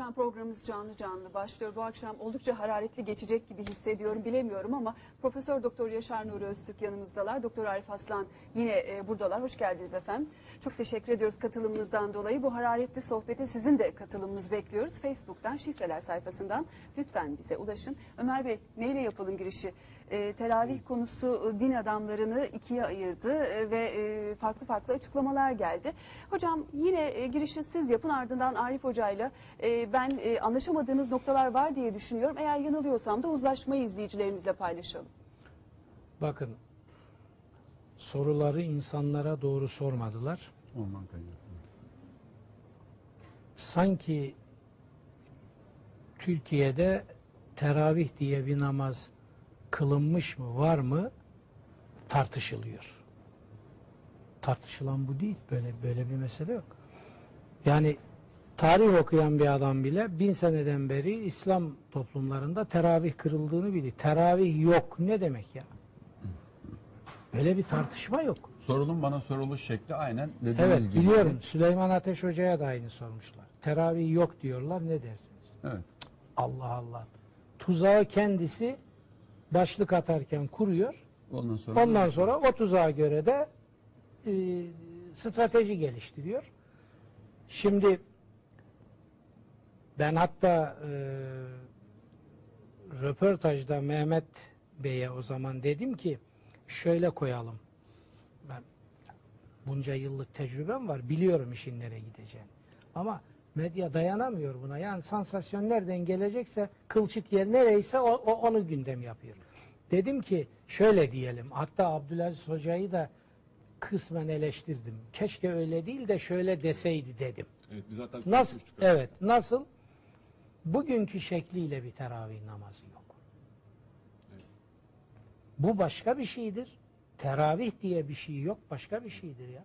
Efendim programımız canlı canlı başlıyor. Bu akşam oldukça hararetli geçecek gibi hissediyorum bilemiyorum ama Profesör Doktor Yaşar Nuri Öztürk yanımızdalar. Doktor Arif Aslan yine e, buradalar. Hoş geldiniz efendim. Çok teşekkür ediyoruz katılımınızdan dolayı. Bu hararetli sohbete sizin de katılımınızı bekliyoruz. Facebook'tan şifreler sayfasından lütfen bize ulaşın. Ömer Bey neyle yapalım girişi? E, teravih konusu e, din adamlarını ikiye ayırdı e, ve e, farklı farklı açıklamalar geldi. Hocam yine e, girişi siz yapın ardından Arif Hoca'yla e, ben e, anlaşamadığınız noktalar var diye düşünüyorum. Eğer yanılıyorsam da uzlaşmayı izleyicilerimizle paylaşalım. Bakın soruları insanlara doğru sormadılar. Kaynaklı. Sanki Türkiye'de teravih diye bir namaz kılınmış mı var mı tartışılıyor. Tartışılan bu değil. Böyle böyle bir mesele yok. Yani tarih okuyan bir adam bile bin seneden beri İslam toplumlarında teravih kırıldığını biliyor. Teravih yok ne demek ya? Böyle bir tartışma yok. Sorunun bana soruluş şekli aynen dediğiniz Evet gibi. biliyorum. Süleyman Ateş Hoca'ya da aynı sormuşlar. Teravih yok diyorlar ne dersiniz? Evet. Allah Allah. Tuzağı kendisi başlık atarken kuruyor. Ondan sonra Ondan sonra o tuzağa göre de e, strateji geliştiriyor. Şimdi ben hatta e, röportajda Mehmet Bey'e o zaman dedim ki şöyle koyalım. Ben bunca yıllık tecrübem var. Biliyorum işin nereye gideceğini. Ama medya dayanamıyor buna. Yani sansasyon nereden gelecekse kılçık yer nereyse o, o- onu gündem yapıyor. Dedim ki şöyle diyelim. Hatta Abdülaziz Hoca'yı da kısmen eleştirdim. Keşke öyle değil de şöyle deseydi dedim. Evet, biz zaten Nasıl? Evet. Nasıl? Bugünkü şekliyle bir teravih namazı yok. Bu başka bir şeydir. Teravih diye bir şey yok. Başka bir şeydir ya.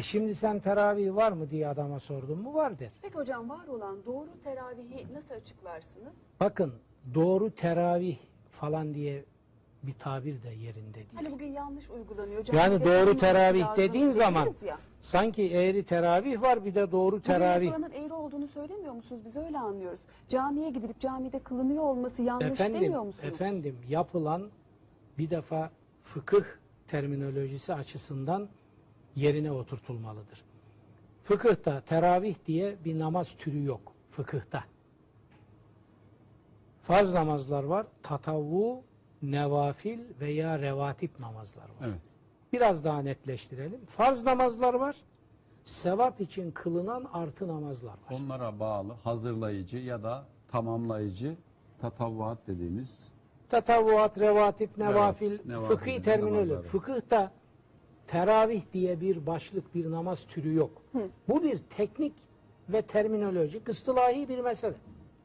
E şimdi sen teravih var mı diye adama sordun mu? Var der. Peki hocam var olan doğru teravihi nasıl açıklarsınız? Bakın doğru teravih falan diye bir tabir de yerinde değil. Hani bugün yanlış uygulanıyor. Yani camide doğru teravih lazım dediğin zaman ya. sanki eğri teravih var bir de doğru Bugün teravih. yapılanın eğri olduğunu söylemiyor musunuz? Biz öyle anlıyoruz. Camiye gidilip camide kılınıyor olması yanlış Efendim, demiyor musunuz? efendim yapılan bir defa fıkıh terminolojisi açısından yerine oturtulmalıdır. Fıkıhta teravih diye bir namaz türü yok. Fıkıhta. Farz namazlar var. Tatavvu, nevafil veya revatip namazlar var. Evet. Biraz daha netleştirelim. Farz namazlar var. Sevap için kılınan artı namazlar var. Onlara bağlı hazırlayıcı ya da tamamlayıcı tatavvuat dediğimiz Tatavvuat, revatip, nevafil, nevafil fıkhi terminoloji. Fıkıhta teravih diye bir başlık, bir namaz türü yok. Bu bir teknik ve terminolojik, ıstılahi bir mesele.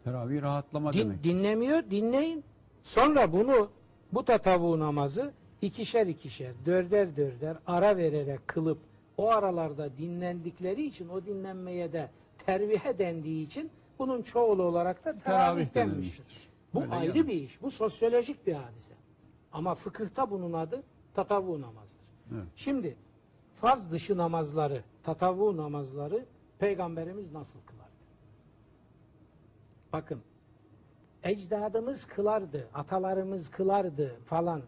teravih rahatlama Din- demek. dinlemiyor, dinleyin. Sonra bunu, bu tatavu namazı ikişer ikişer, dörder dörder ara vererek kılıp o aralarda dinlendikleri için, o dinlenmeye de tervihe dendiği için bunun çoğulu olarak da teravih, Teravih denmiştir. denilmiştir. Bu Öyle ayrı gelmiş. bir iş. Bu sosyolojik bir hadise. Ama fıkıhta bunun adı tatavu namazdır. Evet. Şimdi farz dışı namazları, tatavu namazları peygamberimiz nasıl kılardı? Bakın ecdadımız kılardı, atalarımız kılardı falan.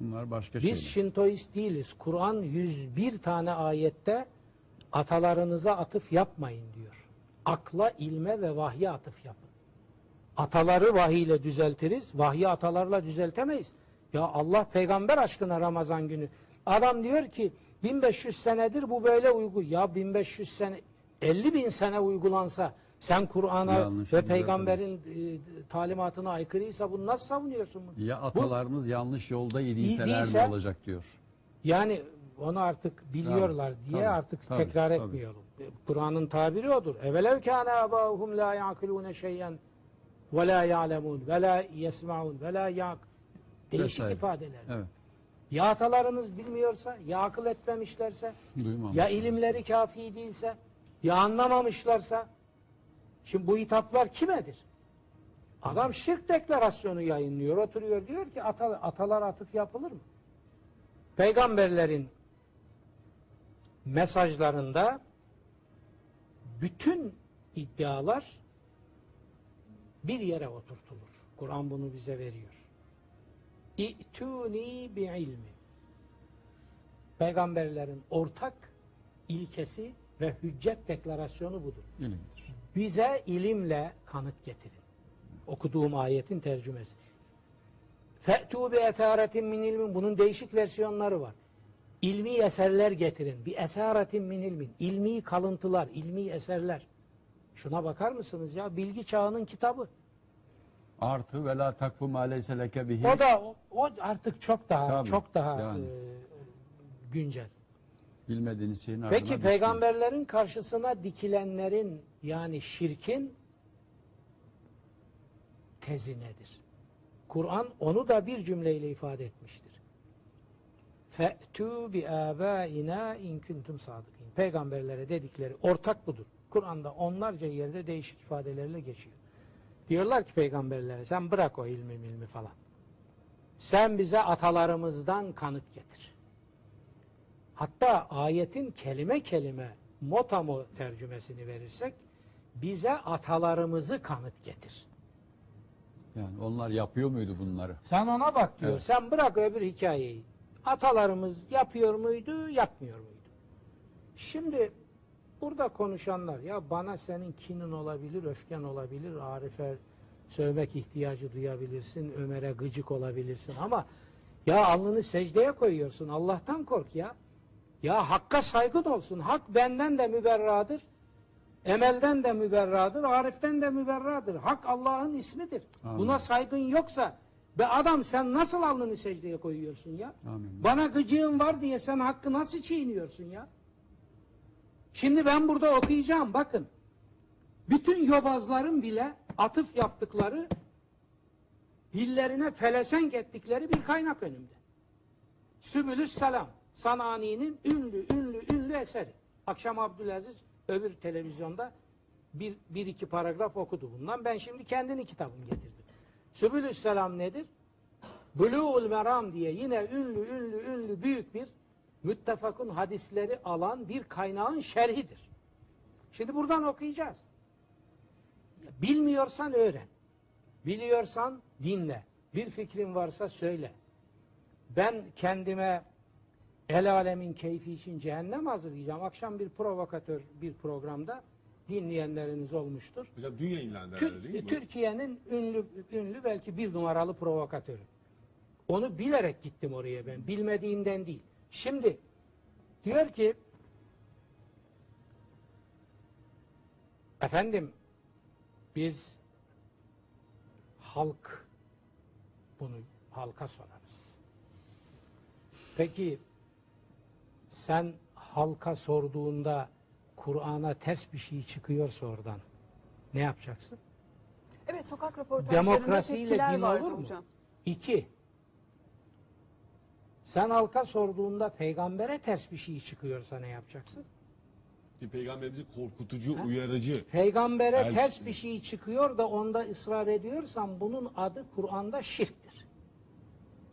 Bunlar başka Biz şeyler. Şintoist değiliz. Kur'an 101 tane ayette atalarınıza atıf yapmayın diyor. Akla, ilme ve vahye atıf yapın. Ataları vahiyle düzeltiriz, vahyi atalarla düzeltemeyiz. Ya Allah peygamber aşkına Ramazan günü. Adam diyor ki 1500 senedir bu böyle uygu. Ya 1500 sene 50 bin sene uygulansa sen Kur'an'a ve peygamberin e, talimatına aykırıysa bunu nasıl savunuyorsun? Bunu? Ya atalarımız yanlış yolda idiyseler İdiyse- olacak diyor. Yani onu artık biliyorlar Tabii, diye tabii, artık tabii, tekrar tabii. etmeyelim. Kur'an'ın tabiri odur. Evelev kâne âbâuhum lâ ya'kilûne şeyyen ve lâ ya'lemûn ve lâ yesma'ûn ve lâ ya'k Değişik Vesaire. ifadeler. Evet. Ya atalarınız bilmiyorsa, ya akıl etmemişlerse, ya ilimleri kafi değilse, ya anlamamışlarsa, şimdi bu hitaplar kimedir? Adam şirk deklarasyonu yayınlıyor, oturuyor diyor ki ata, atalar atıf yapılır mı? Peygamberlerin mesajlarında bütün iddialar bir yere oturtulur. Kur'an bunu bize veriyor. İ'tuni bi ilmi. Peygamberlerin ortak ilkesi ve hüccet deklarasyonu budur. İlimdir. Bize ilimle kanıt getirin. Okuduğum ayetin tercümesi. Fe'tu bi esaretin min ilmin. Bunun değişik versiyonları var. İlmi eserler getirin. Bir esaretin min ilmin. İlmi kalıntılar, ilmi eserler. Şuna bakar mısınız ya? Bilgi çağının kitabı. Artı ve la takfu ma leyse leke bihi. O da o, o artık çok daha Tabii, çok daha yani. e, güncel. Bilmediğiniz şeyin ardına Peki düşmeyin. peygamberlerin karşısına dikilenlerin yani şirkin tezi nedir? Kur'an onu da bir cümleyle ifade etmiştir. Fe'tû bi âbâinâ in kuntum sadıkîn. Peygamberlere dedikleri ortak budur. Kur'an'da onlarca yerde değişik ifadelerle geçiyor. Diyorlar ki peygamberlere sen bırak o ilmi milmi falan. Sen bize atalarımızdan kanıt getir. Hatta ayetin kelime kelime motamo tercümesini verirsek bize atalarımızı kanıt getir. Yani onlar yapıyor muydu bunları? Sen ona bak diyor. Evet. Sen bırak öbür hikayeyi. Atalarımız yapıyor muydu, yapmıyor muydu? Şimdi burada konuşanlar ya bana senin kinin olabilir, öfken olabilir, Arif'e sövmek ihtiyacı duyabilirsin, Ömer'e gıcık olabilirsin ama ya alnını secdeye koyuyorsun. Allah'tan kork ya. Ya hakka saygın olsun. Hak benden de müberradır. Emelden de müberradır, Arif'ten de müberradır. Hak Allah'ın ismidir. Amin. Buna saygın yoksa be adam sen nasıl alnını secdeye koyuyorsun ya? Amin. Bana gıcığın var diye sen hakkı nasıl çiğniyorsun ya? Şimdi ben burada okuyacağım bakın. Bütün yobazların bile atıf yaptıkları dillerine pelesenk ettikleri bir kaynak önümde. Sübülüs Selam. Sanani'nin ünlü ünlü ünlü eseri. Akşam Abdülaziz öbür televizyonda bir, bir iki paragraf okudu bundan. Ben şimdi kendini kitabını getirdim. Sübülüs Selam nedir? Buluğul Meram diye yine ünlü ünlü ünlü büyük bir müttefakun hadisleri alan bir kaynağın şerhidir. Şimdi buradan okuyacağız. Bilmiyorsan öğren. Biliyorsan dinle. Bir fikrin varsa söyle. Ben kendime el alemin keyfi için cehennem hazırlayacağım. Akşam bir provokatör bir programda dinleyenleriniz olmuştur. Hocam dün yayınlandı Tür- değil mi? Türkiye'nin ünlü ünlü belki bir numaralı provokatörü. Onu bilerek gittim oraya ben. Bilmediğimden değil. Şimdi diyor ki efendim biz halk bunu halka sorarız. Peki sen halka sorduğunda Kur'an'a ters bir şey çıkıyorsa oradan ne yapacaksın? Evet sokak röportajlarında Demokrasiyle tepkiler vardı olur mu? hocam. İki, sen halka sorduğunda peygambere ters bir şey çıkıyorsa ne yapacaksın? Bir peygamberimizi korkutucu, uyarıcı. Peygambere Elçisi. ters bir şey çıkıyor da onda ısrar ediyorsan bunun adı Kur'an'da şirktir.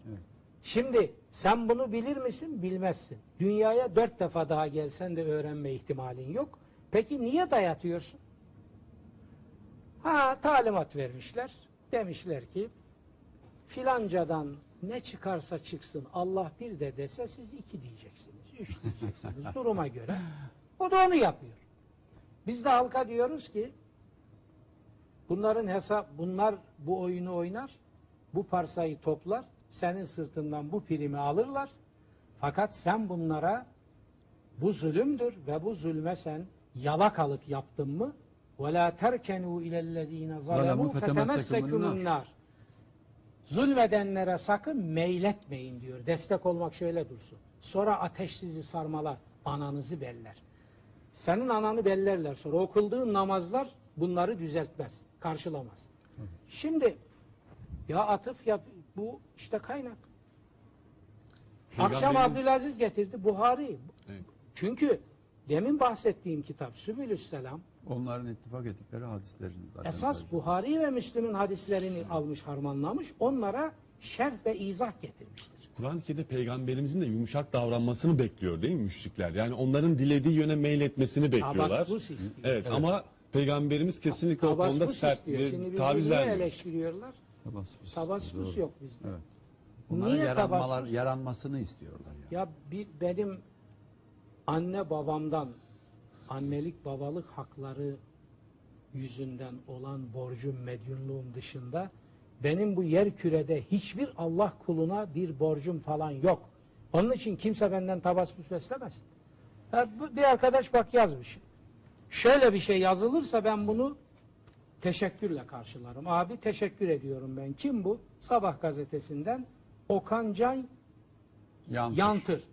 Evet. Şimdi sen bunu bilir misin? Bilmezsin. Dünyaya dört defa daha gelsen de öğrenme ihtimalin yok. Peki niye dayatıyorsun? Ha talimat vermişler. Demişler ki filancadan ne çıkarsa çıksın Allah bir de dese siz iki diyeceksiniz. Üç diyeceksiniz duruma göre. O da onu yapıyor. Biz de halka diyoruz ki bunların hesap bunlar bu oyunu oynar. Bu parsayı toplar. Senin sırtından bu primi alırlar. Fakat sen bunlara bu zulümdür ve bu zulme sen yalakalık yaptın mı وَلَا تَرْكَنُوا اِلَى الَّذ۪ينَ ظَلَمُوا ظَلَمُوا فَتَمَسَّكُمُ فَتَمَسَّكُمُ النَّارِ Zulmedenlere sakın meyletmeyin diyor. Destek olmak şöyle dursun. Sonra ateş sizi sarmalar, ananızı beller. Senin ananı bellerler sonra. O kıldığın namazlar bunları düzeltmez, karşılamaz. Şimdi ya atıf yap, bu işte kaynak. Akşam Peygamberimiz- Abdülaziz getirdi Buhari. Evet. Çünkü demin bahsettiğim kitap Sübülüs Selam Onların ittifak ettikleri hadislerini zaten. esas Buhari ve Müslüm'ün hadislerini almış harmanlamış onlara şerh ve izah getirmiştir. Kur'an-ı Kerim'de peygamberimizin de yumuşak davranmasını bekliyor değil mi müşrikler? Yani onların dilediği yöne meyletmesini bekliyorlar. Tabaskus istiyor. Evet, ama Peygamberimiz kesinlikle o konuda sert istiyor. ve Şimdi taviz vermiyor. eleştiriyorlar? Tabaskus. Tabaskus Doğru. yok bizde. Evet. Niye yaranmalar, tabaskus? yaranmasını istiyorlar. Yani. Ya bir, benim anne babamdan annelik babalık hakları yüzünden olan borcum medyunluğum dışında benim bu yer kürede hiçbir Allah kuluna bir borcum falan yok. Onun için kimse benden tabaskus beslemesin. Bir arkadaş bak yazmış. Şöyle bir şey yazılırsa ben bunu teşekkürle karşılarım. Abi teşekkür ediyorum ben. Kim bu? Sabah gazetesinden Okan Can Yanlış. Yantır.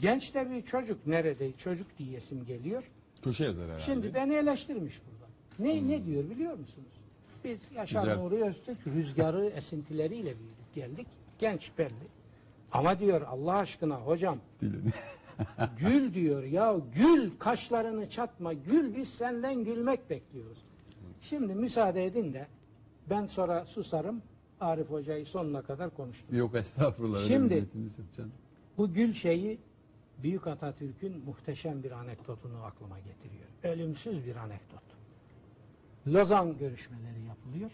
Genç de bir çocuk nerede? Çocuk diyesim geliyor. Köşe yazar herhalde. Şimdi beni eleştirmiş burada. Ne ne diyor biliyor musunuz? Biz Yaşar Güzel. Nuri Öztürk rüzgarı esintileriyle büyüdük geldik. Genç belli. Ama diyor Allah aşkına hocam Dilini. gül diyor ya gül kaşlarını çatma gül biz senden gülmek bekliyoruz. Şimdi müsaade edin de ben sonra susarım Arif Hoca'yı sonuna kadar konuştum. Yok estağfurullah. öyle Şimdi- bir niyetimiz yok canım. Bu gül şeyi Büyük Atatürk'ün muhteşem bir anekdotunu aklıma getiriyor. Ölümsüz bir anekdot. Lozan görüşmeleri yapılıyor.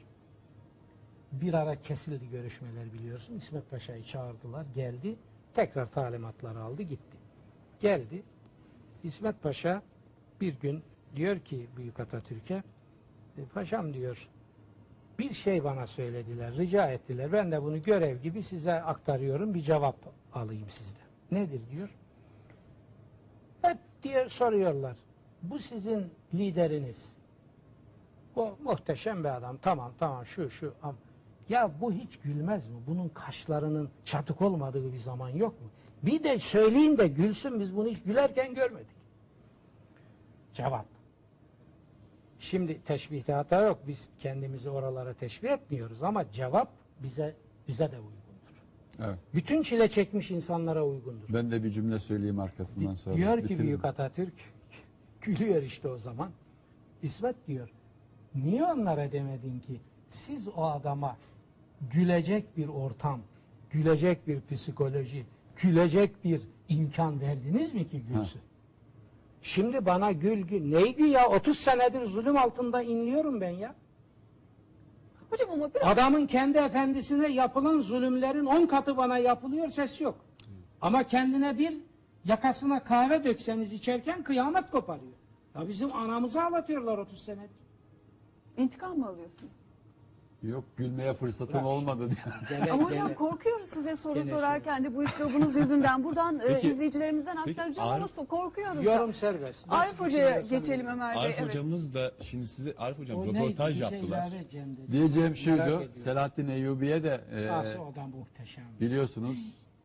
Bir ara kesildi görüşmeler biliyorsun. İsmet Paşa'yı çağırdılar, geldi. Tekrar talimatları aldı, gitti. Geldi. İsmet Paşa bir gün diyor ki Büyük Atatürk'e, "E, paşam diyor, bir şey bana söylediler, rica ettiler. Ben de bunu görev gibi size aktarıyorum. Bir cevap alayım sizden. Nedir diyor. Diye soruyorlar. Bu sizin lideriniz. Bu muhteşem bir adam. Tamam tamam şu şu. Ya bu hiç gülmez mi? Bunun kaşlarının çatık olmadığı bir zaman yok mu? Bir de söyleyin de gülsün biz bunu hiç gülerken görmedik. Cevap. Şimdi teşbihte hata yok. Biz kendimizi oralara teşbih etmiyoruz ama cevap bize bize de uygundur. Evet. Bütün çile çekmiş insanlara uygundur. Ben de bir cümle söyleyeyim arkasından sonra. Diyor ki Bitirin. Büyük Atatürk, gülüyor işte o zaman. İsmet diyor, niye onlara demedin ki siz o adama gülecek bir ortam, gülecek bir psikoloji, gülecek bir imkan verdiniz mi ki gülsün? Şimdi bana gül gül. Neyi gül ya? 30 senedir zulüm altında inliyorum ben ya. Hocam ama biraz Adamın kendi efendisine yapılan zulümlerin 10 katı bana yapılıyor ses yok. Ama kendine bir yakasına kahve dökseniz içerken kıyamet koparıyor. Ya bizim anamızı ağlatıyorlar 30 senedir. intikam mı alıyorsunuz? Yok gülmeye fırsatım Bırak. olmadı diye. Gene- Ama hocam gene- korkuyoruz size soru Gene sorarken de bu üslubunuz yüzünden. Buradan e, Peki- izleyicilerimizden peki aktaracağım ama Arif- so- korkuyoruz Yorum da. serbest. Arif Hoca'ya düşünüyorsan geçelim. Ömer Bey. Arif Evet. hocamız da şimdi size Arif hocam röportaj Bir şey yaptılar. Diyeceğim şuydu. Selahattin Eyyubi'ye de e, Ası o da muhteşem. biliyorsunuz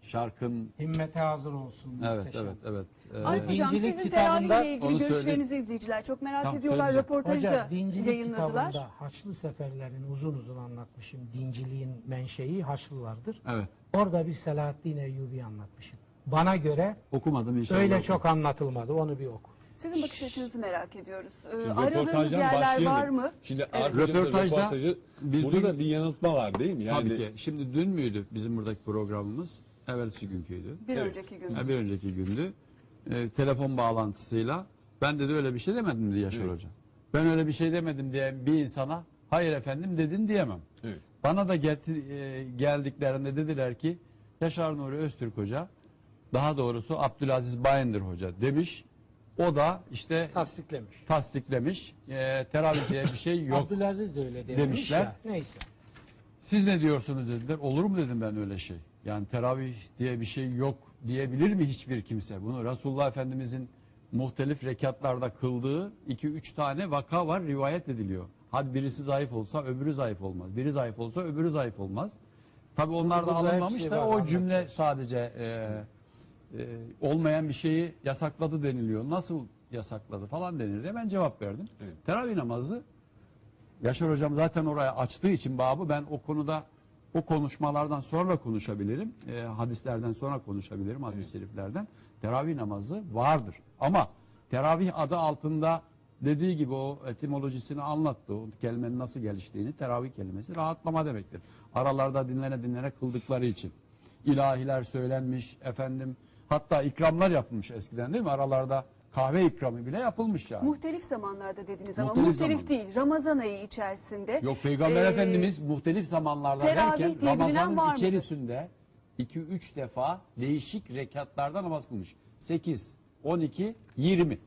şarkın Himmete hazır olsun. evet muhteşem. evet evet. E, Arif Hocam Dincilik sizin kitabında- teravihle ilgili Onu görüşlerinizi izleyiciler çok merak Tamam, ediyorlar. söyleyeceğim. Röportajı da Hoca dincilik yayınladılar. kitabında Haçlı seferlerini uzun uzun anlatmışım. Dinciliğin menşei Haçlılardır. evet. Orada bir Selahaddin Eyyubi anlatmışım. Bana göre Okumadım inşallah. öyle okurum. çok anlatılmadı. Onu bir oku. Sizin bakış açınızı merak ediyoruz. Ee, Şimdi aradığınız yerler başlayalım. var mı? Şimdi hocamızın Röportajda röportajı, biz burada dün- da bir yanıltma var değil mi? Yani Tabii ki. Şimdi dün müydü bizim buradaki programımız? Evvelsi günküydü. Bir Evet. önceki gün. Ha, bir önceki gündü. E, telefon bağlantısıyla ben dedi öyle bir şey demedim diye Yaşar Evet. Hoca. Ben öyle bir şey demedim diye bir insana hayır efendim dedin diyemem. Evet. Bana da getir, e, geldiklerinde dediler ki Yaşar Nuri Öztürk Hoca daha doğrusu Abdülaziz Bayındır Hoca demiş. O da işte Tasdiklemiş. tasdiklemiş. E, teravih diye bir şey yok. Abdülaziz de öyle demiş Demişler. ya. Neyse. Siz ne diyorsunuz dediler. Olur mu dedim ben öyle şey. Yani teravih diye bir şey yok diyebilir mi hiçbir kimse? Bunu Resulullah Efendimizin muhtelif rekatlarda kıldığı iki üç tane vaka var rivayet ediliyor. Hadi birisi zayıf olsa öbürü zayıf olmaz. Biri zayıf olsa öbürü zayıf olmaz. Tabi onlar da alınmamış da o cümle anlatıyor. sadece e, e, olmayan bir şeyi yasakladı deniliyor. Nasıl yasakladı falan denir diye ben cevap verdim. Evet. Teravih namazı Yaşar hocam zaten oraya açtığı için babı ben o konuda o konuşmalardan sonra konuşabilirim. E, hadislerden sonra konuşabilirim hadis-i şeriflerden. Teravih namazı vardır. Ama teravih adı altında dediği gibi o etimolojisini anlattı. O kelimenin nasıl geliştiğini teravih kelimesi rahatlama demektir. Aralarda dinlene dinlene kıldıkları için. İlahiler söylenmiş efendim hatta ikramlar yapılmış eskiden değil mi? Aralarda kahve ikramı bile yapılmış yani. Muhtelif zamanlarda dediniz ama Muhtelif muhtelif zaman. değil. Ramazan ayı içerisinde. Yok Peygamber Ee, Efendimiz muhtelif zamanlarda teravih derken diye bilinen var Ramazan'ın mıdır? içerisinde 2-3 defa değişik rekatlarda namaz kılmış. 8, 12, 20.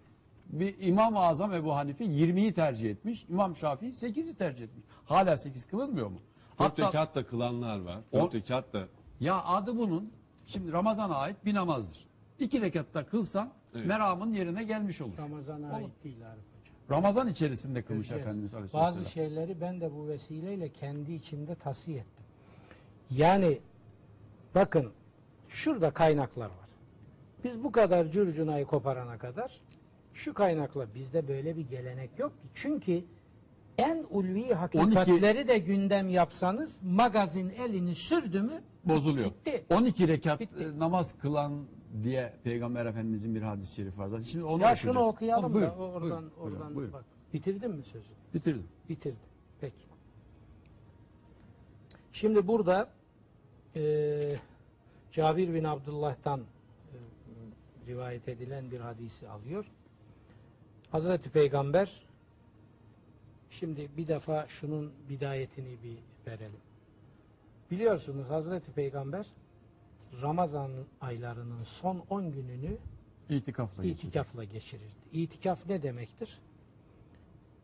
Bir İmam-ı Azam Ebu Hanife 20'yi tercih etmiş. İmam Şafii 8'i tercih etmiş. Hala 8 kılınmıyor mu? Dört Hatta rekat da kılanlar var. O- Dört rekat da ya adı bunun şimdi Ramazan'a ait bir namazdır. İki rekatta kılsan Evet. meramın yerine gelmiş olur. Ramazan'a ait değil Arif Hocam. Ramazan içerisinde kılmış Göreceğiz. Efendimiz Aleyhisselam. Bazı şeyleri ben de bu vesileyle kendi içimde tasih ettim. Yani bakın şurada kaynaklar var. Biz bu kadar curcunayı koparana kadar şu kaynakla bizde böyle bir gelenek yok ki. Çünkü en ulvi hakikatleri de gündem yapsanız magazin elini sürdü mü bozuluyor. Bitti. 12 rekat Bitti. e, namaz kılan diye Peygamber Efendimizin bir hadis-i şerifi var. Zaten şimdi onu ya okuyacağım. şunu okuyalım Ama buyurun, da oradan buyurun, oradan buyurun. bak. Bitirdin mi sözü? Bitirdim. Bitirdi. Peki. Şimdi burada eee Cabir bin Abdullah'tan e, rivayet edilen bir hadisi alıyor. Hazreti Peygamber şimdi bir defa şunun bidayetini bir verelim. Biliyorsunuz Hazreti Peygamber Ramazan aylarının son 10 gününü İtikafla. İtikafla geçirirdi. İtikaf ne demektir?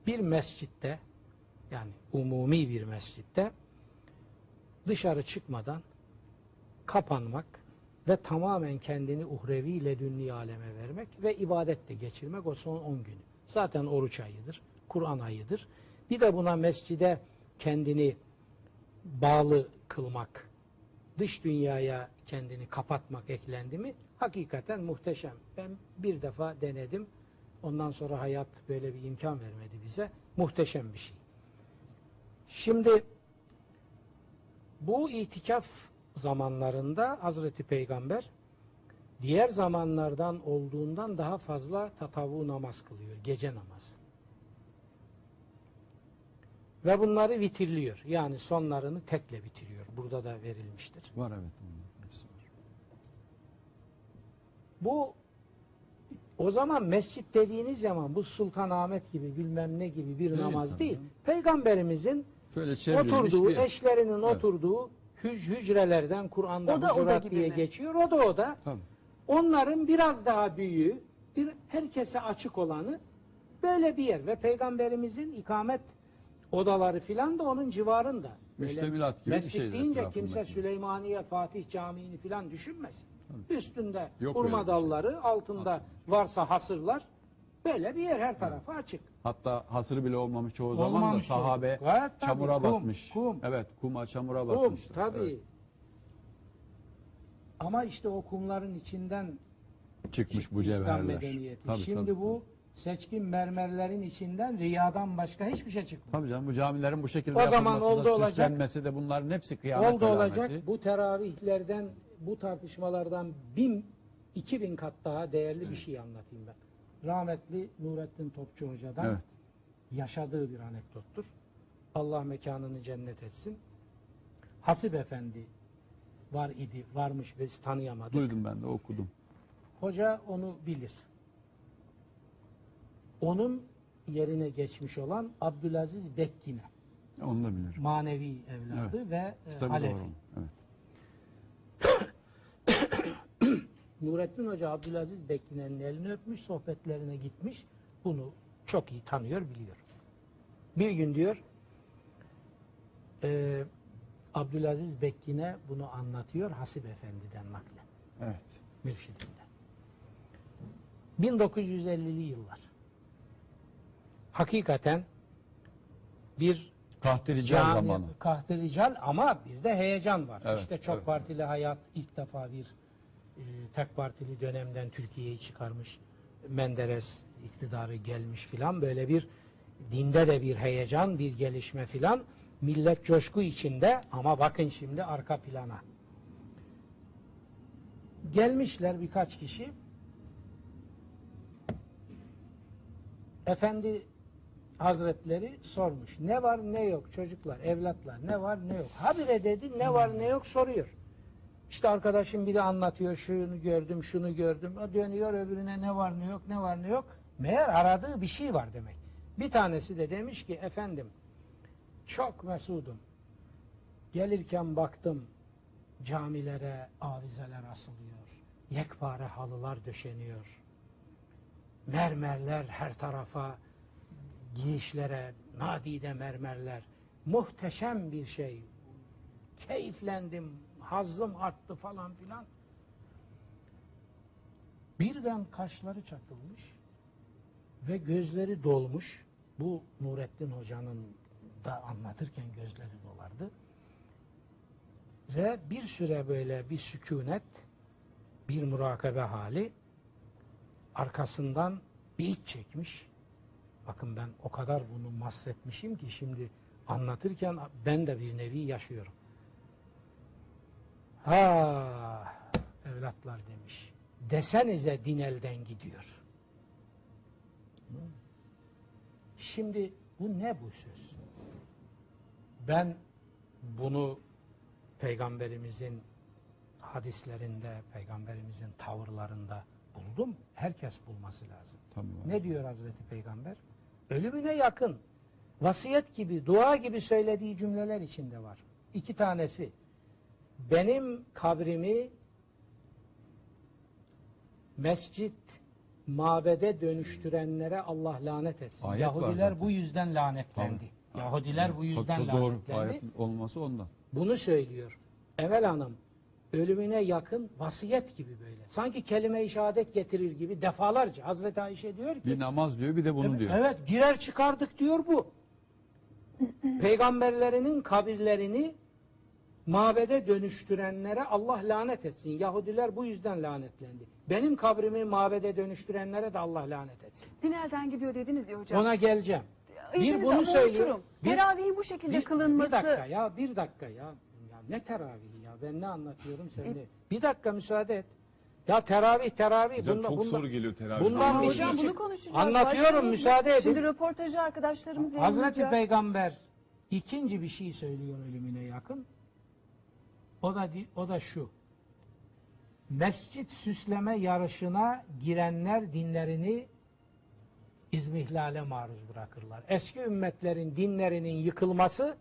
Bir mescitte yani umumi bir mescitte dışarı çıkmadan kapanmak ve tamamen kendini uhrevi ledünni aleme vermek ve ibadetle geçirmek o son 10 günü. Zaten oruç ayıdır, Kur'an ayıdır. Bir de buna mescide kendini bağlı kılmak, dış dünyaya kendini kapatmak eklendi mi hakikaten muhteşem. Ben bir defa denedim. Ondan sonra hayat böyle bir imkan vermedi bize. Muhteşem bir şey. Şimdi bu itikaf zamanlarında Hazreti Peygamber diğer zamanlardan olduğundan daha fazla tatavu namaz kılıyor. Gece namazı. Ve bunları vitirliyor. Yani sonlarını tekle bitiriyor. Burada da verilmiştir. Var evet. Bu o zaman mescit dediğiniz zaman bu Sultanahmet gibi bilmem ne gibi bir Değil namaz değil. canım. Peygamberimizin Şöyle oturduğu, bir eşlerinin Evet. oturduğu hüc- hücrelerden Kur'an'da hucurat gibi diye mi? geçiyor. O da o da. Tabii. Onların biraz daha büyüğü, bir herkese açık olanı böyle bir yer ve peygamberimizin ikamet odaları filan da onun civarında. Müştemilat gibi bir mescit şey deyince etrafındaki. kimse Süleymaniye Fatih Camii'ni filan düşünmesin. Üstünde Yok hurma bir şey. dalları, altında varsa hasırlar. Böyle bir yer her tarafı açık. Hatta hasırı bile olmamış çoğu zaman da Olmamış sahabe. Gayet tabii, çamura kum, batmış. kum. Evet kuma çamura Kum batmışlar. tabii. Evet. Ama işte o kumların içinden Çıkmış bu İslam cevherler. medeniyeti. Tabii, Şimdi tabii, bu seçkin mermerlerin içinden riyadan başka hiçbir şey çıkmıyor. Tabii canım bu camilerin bu şekilde O zaman oldu da olacak. süslenmesi de bunların hepsi kıyamet Oldu alameti. olacak bu teravihlerden, bu tartışmalardan bin, iki bin kat daha değerli bir şey anlatayım ben. Rahmetli Nurettin Topçu Hoca'dan Evet. yaşadığı bir anekdottur. Allah mekanını cennet etsin. Hasip Efendi var idi, varmış biz tanıyamadık. Duydum ben de okudum. Hoca onu bilir. Onun yerine geçmiş olan Abdülaziz Bekkine, Onu da bilirim. manevi evladı ve e, Halefi. doğru. Evet. Nurettin Hoca Abdülaziz Bekkine'nin elini öpmüş, sohbetlerine gitmiş. Bunu çok iyi tanıyor, biliyor. Bir gün diyor, e, Abdülaziz Bekkine bunu anlatıyor Hasip Efendi'den naklen, Evet. mürşidinden. 1950'li yıllar. Hakikaten bir Kahtirical cami, zamanı. kahtirical ama bir de heyecan var. Evet, işte çok evet. partili hayat ilk defa bir e, tek partili dönemden Türkiye'yi çıkarmış. Menderes iktidarı gelmiş filan böyle bir dinde de bir heyecan, bir gelişme filan. Millet coşku içinde ama bakın şimdi arka plana. Gelmişler birkaç kişi. Efendi Hazretleri sormuş. Ne var ne yok çocuklar, evlatlar ne var ne yok. Habire dedi ne var ne yok soruyor. İşte arkadaşım biri anlatıyor şunu gördüm şunu gördüm. O dönüyor öbürüne ne var ne yok ne var ne yok. Meğer aradığı bir şey var demek. Bir tanesi de demiş ki efendim çok mesudum. Gelirken baktım camilere avizeler asılıyor. Yekpare halılar döşeniyor. Mermerler her tarafa girişlere nadide mermerler. Muhteşem bir şey. Keyiflendim, hazzım arttı falan filan. Birden kaşları çatılmış ve gözleri dolmuş. Bu Nurettin Hoca'nın da anlatırken gözleri dolardı. Ve bir süre böyle bir sükunet, bir murakabe hali arkasından bir iç çekmiş. Bakın ben o kadar bunu mahsetmişim ki şimdi anlatırken ben de bir nevi yaşıyorum. Ha evlatlar demiş. Desenize din elden gidiyor. Şimdi bu ne bu söz? Ben bunu peygamberimizin hadislerinde, peygamberimizin tavırlarında buldum. Herkes bulması lazım. Var. Ne diyor Hazreti Peygamber? Ölümüne yakın, vasiyet gibi, dua gibi söylediği cümleler içinde var. İki tanesi, benim kabrimi mescit, mabede dönüştürenlere Allah lanet etsin. Ayet Yahudiler bu yüzden lanetlendi. Yahudiler bu yüzden Doğru. lanetlendi. Ayet olması ondan. Bunu söylüyor. Emel Hanım ölümüne yakın vasiyet gibi böyle. Sanki kelime-i şehadet getirir gibi defalarca. Hazreti Ayşe diyor ki Bir namaz diyor bir de bunu Evet, diyor. Evet girer çıkardık diyor bu. Peygamberlerinin kabirlerini mabede dönüştürenlere Allah lanet etsin. Yahudiler bu yüzden lanetlendi. Benim kabrimi mabede dönüştürenlere de Allah lanet etsin. Din elden gidiyor dediniz ya hocam. Ona geleceğim. Bir İzninizle bunu ama söylüyor. unuturum. Bir- Teravihin bu şekilde bir, kılınması. Bir dakika ya, bir dakika ya. ya ne teravihi? Ben ne anlatıyorum sen de. Bir dakika müsaade et. Ya teravih teravih. Hocam bunda- çok bunda- soru geliyor teravih. bundan Ama bir hocam şey bunu konuşacağız. Anlatıyorum Başlayalım. müsaade edin. Şimdi röportajı arkadaşlarımız Hazreti yayınlayacak. Peygamber ikinci bir şey söylüyor ölümüne yakın. O da o da şu. Mescit süsleme yarışına girenler dinlerini izmihlale maruz bırakırlar. Eski ümmetlerin dinlerinin yıkılması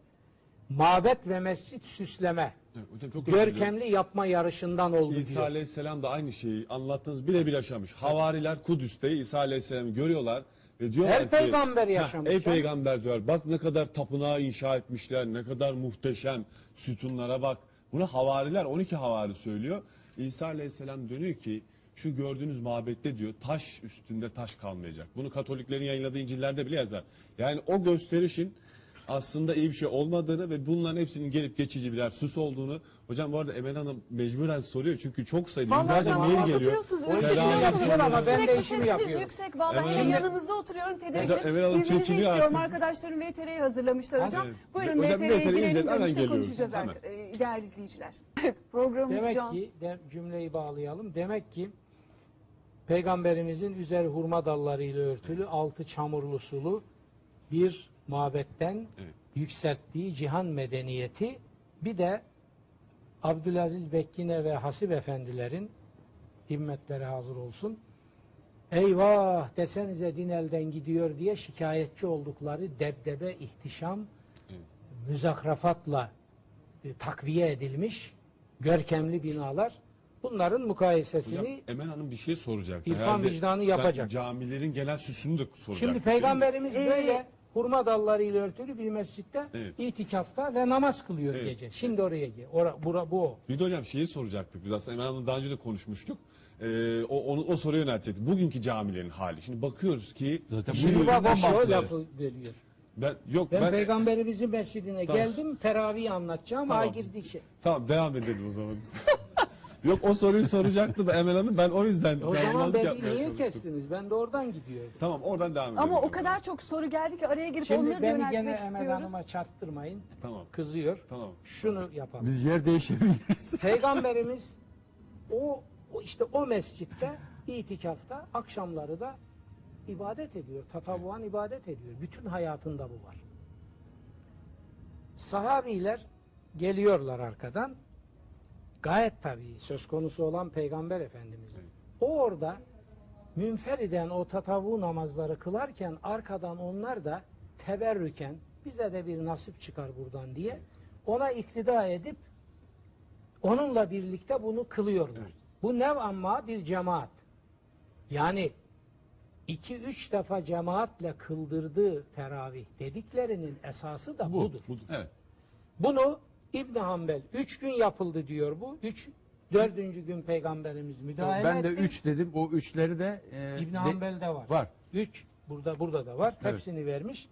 mabet ve mescit süsleme, Evet, hocam çok özür dilerim. görkemli yapma yarışından oldu İsa diyor. Aleyhisselam da aynı şeyi anlattığınız birebir yaşamış. Havariler Kudüs'te İsa Aleyhisselam'ı görüyorlar ve diyorlar Her ki peygamber "Heh, yaşamış Ey ya." peygamber diyor bak ne kadar tapınağı inşa etmişler ne kadar muhteşem sütunlara bak. Bunu havariler 12 havari söylüyor. İsa Aleyhisselam dönüyor ki şu gördüğünüz mabette diyor taş üstünde taş kalmayacak. Bunu Katoliklerin yayınladığı İncil'lerde bile yazar. Yani o gösterişin aslında iyi bir şey olmadığını ve bunların hepsinin gelip geçici birer süs olduğunu. Hocam bu arada Emel Hanım mecburen soruyor çünkü çok sayıda Vallahi yüzlerce hocam mail geliyor. yüzden ürkütüyorsunuz. yapıyor ama ben de Sürekli işimi sesiniz yapıyorum. yüksek. Vallahi Şimdi- yanınızda oturuyorum. Hocam, Emel Hanım İzninizi çekiliyor istiyorum. artık. Arkadaşlarım VTR'yi hazırlamışlar hocam. Evet. Buyurun Hocam, VTR'ye VTR'yi girelim izleyelim, hemen dönüşte geliyoruz. konuşacağız Hemen. arka- e, değerli izleyiciler. Evet programımız Demek şu an. ki de cümleyi bağlayalım. Demek ki Peygamberimizin üzeri hurma dallarıyla örtülü, altı çamurlu sulu bir mabetten Evet. yükselttiği cihan medeniyeti bir de Abdülaziz Bekkine ve Hasip efendilerin himmetleri hazır olsun. Eyvah desenize din elden gidiyor diye şikayetçi oldukları debdebe, ihtişam, Evet. müzakrafatla e, takviye edilmiş görkemli binalar. Bunların mukayesesini Hocam Emel Hanım bir şey soracak. İrfan Herhalde vicdanı yapacak. Camilerin genel süsünü de soracak. Şimdi peygamberimiz Ee, böyle hurma dallarıyla örtülü bir mescitte Evet. itikafta ve namaz kılıyor Evet. gece. Şimdi oraya gel. Ora, bura, bu o. Bir de hocam şeyi soracaktık biz aslında Emel Hanım'la daha önce de konuşmuştuk. Ee, o, onu, o soruya yöneltecektik. Bugünkü camilerin hali. Şimdi bakıyoruz ki Zaten işte o bahsederiz. lafı veriyor. ben yok Ben, ben, peygamberimizin mescidine Tamam. geldim teravih anlatacağım. Tamam. Ay girdi işe. tamam devam edelim o zaman. yok o soruyu soracaktı da Emel Hanım ben o yüzden O zaman beni yapmaya niye çalıştım. kestiniz? Ben de oradan gidiyorum. Tamam oradan devam edelim. Ama o kadar çok soru geldi ki araya girip Şimdi onları beni yöneltmek gene Emel istiyoruz. Hanım'a çarptırmayın. Tamam Kızıyor. tamam. Şunu yapalım. Biz yer değişebiliriz. Peygamberimiz o, o işte o mescitte itikafta akşamları da ibadet ediyor. Tatavuan ibadet ediyor. Bütün hayatında bu var. Sahabiler geliyorlar arkadan. Gayet tabii söz konusu olan Peygamber Efendimiz. O orada münferiden o tatavu namazları kılarken arkadan onlar da teberrüken bize de bir nasip çıkar buradan diye ona iktida edip onunla birlikte bunu kılıyorlar. Bu nev amma bir cemaat. Yani iki üç defa cemaatle kıldırdığı teravih dediklerinin esası da Bu, budur. budur. Evet. Bunu İbn Hanbel üç gün yapıldı diyor bu. Üç, dördüncü gün peygamberimiz müdahale Ben de etti. 3 dedim. O üçleri de e, İbn de- Hanbel'de var. var. Üç burada burada da var. Evet. Hepsini vermiş.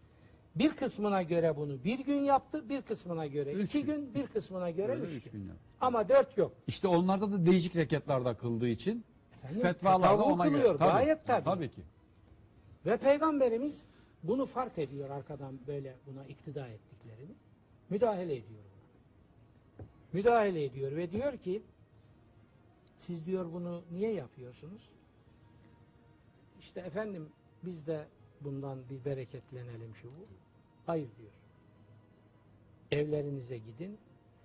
Bir kısmına göre bunu bir gün yaptı, bir kısmına göre Üç iki gün. gün, bir kısmına göre Öyle üç üç gün. gün yaptı. Ama dört yok. İşte onlarda da değişik rekatlarda kıldığı için Efendim, fetvalar da fetva ona göre. Tabii, gayet tabii. Tabii ki. Ve peygamberimiz bunu fark ediyor arkadan böyle buna iktida ettiklerini. Müdahale ediyor. Müdahale ediyor ve diyor ki siz diyor bunu niye yapıyorsunuz? İşte efendim biz de bundan bir bereketlenelim şu bu. Hayır diyor. Evlerinize gidin,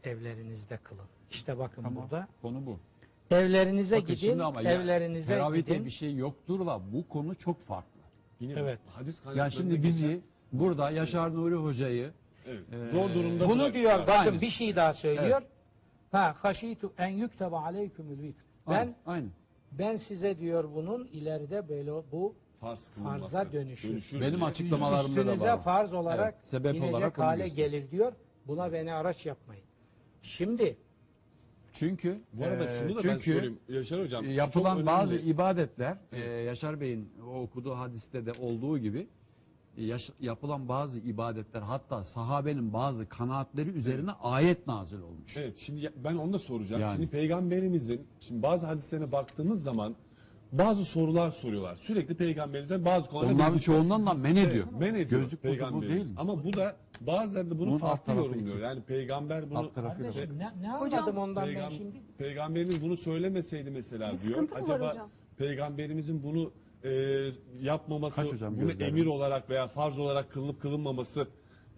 evlerinizde kılın. İşte bakın Tamam. burada. Konu bu. Evlerinize Bakın gidin, şimdi ama evlerinize diye gidin. bir şey yoktur da bu konu çok farklı. Yine Evet. hadis Ya şimdi bizi geçen- burada Yaşar Nuri Hoca'yı evet, Ee, zor durumda Bunu bırak- diyor bakın Aynen. bir şey daha söylüyor. Ha haşitu en yuktaba aleykümül vitr. Ben Aynen, aynen. ben size diyor bunun ileride böyle bu farz kılınması, farza dönüşür. dönüşür Benim diye. açıklamalarımda da üstünüze var. farz olarak Evet, sebep inecek olarak onu hale gösteriyor. gelir diyor. Buna beni araç yapmayın. Şimdi Çünkü Bu arada e, şunu da ben çünkü söyleyeyim. Yaşar Hocam. şu çok yapılan önemli. bazı ibadetler e, Yaşar Bey'in o okuduğu hadiste de olduğu gibi yaş- yapılan bazı ibadetler hatta sahabenin bazı kanaatleri üzerine ayet nazil olmuş. Evet şimdi ben onu da soracağım. Yani. Şimdi peygamberimizin şimdi bazı hadislerine baktığımız zaman bazı sorular soruyorlar. Sürekli peygamberimizden bazı konularda Onların çoğundan da men ediyor. Evet, men ediyor Gözlük bu peygamberimiz. değil mi? Ama bu da bazen de bunu Bunun farklı yorumluyor. için. Yani peygamber bunu Alt tarafı kardeşim ne, ne Hocam, ondan ben Peygam- şimdi? Peygamberimiz bunu söylemeseydi mesela Bir diyor. Acaba hocam? peygamberimizin bunu e, yapmaması, Kaç hocam bunu emir olarak veya farz olarak kılınıp kılınmaması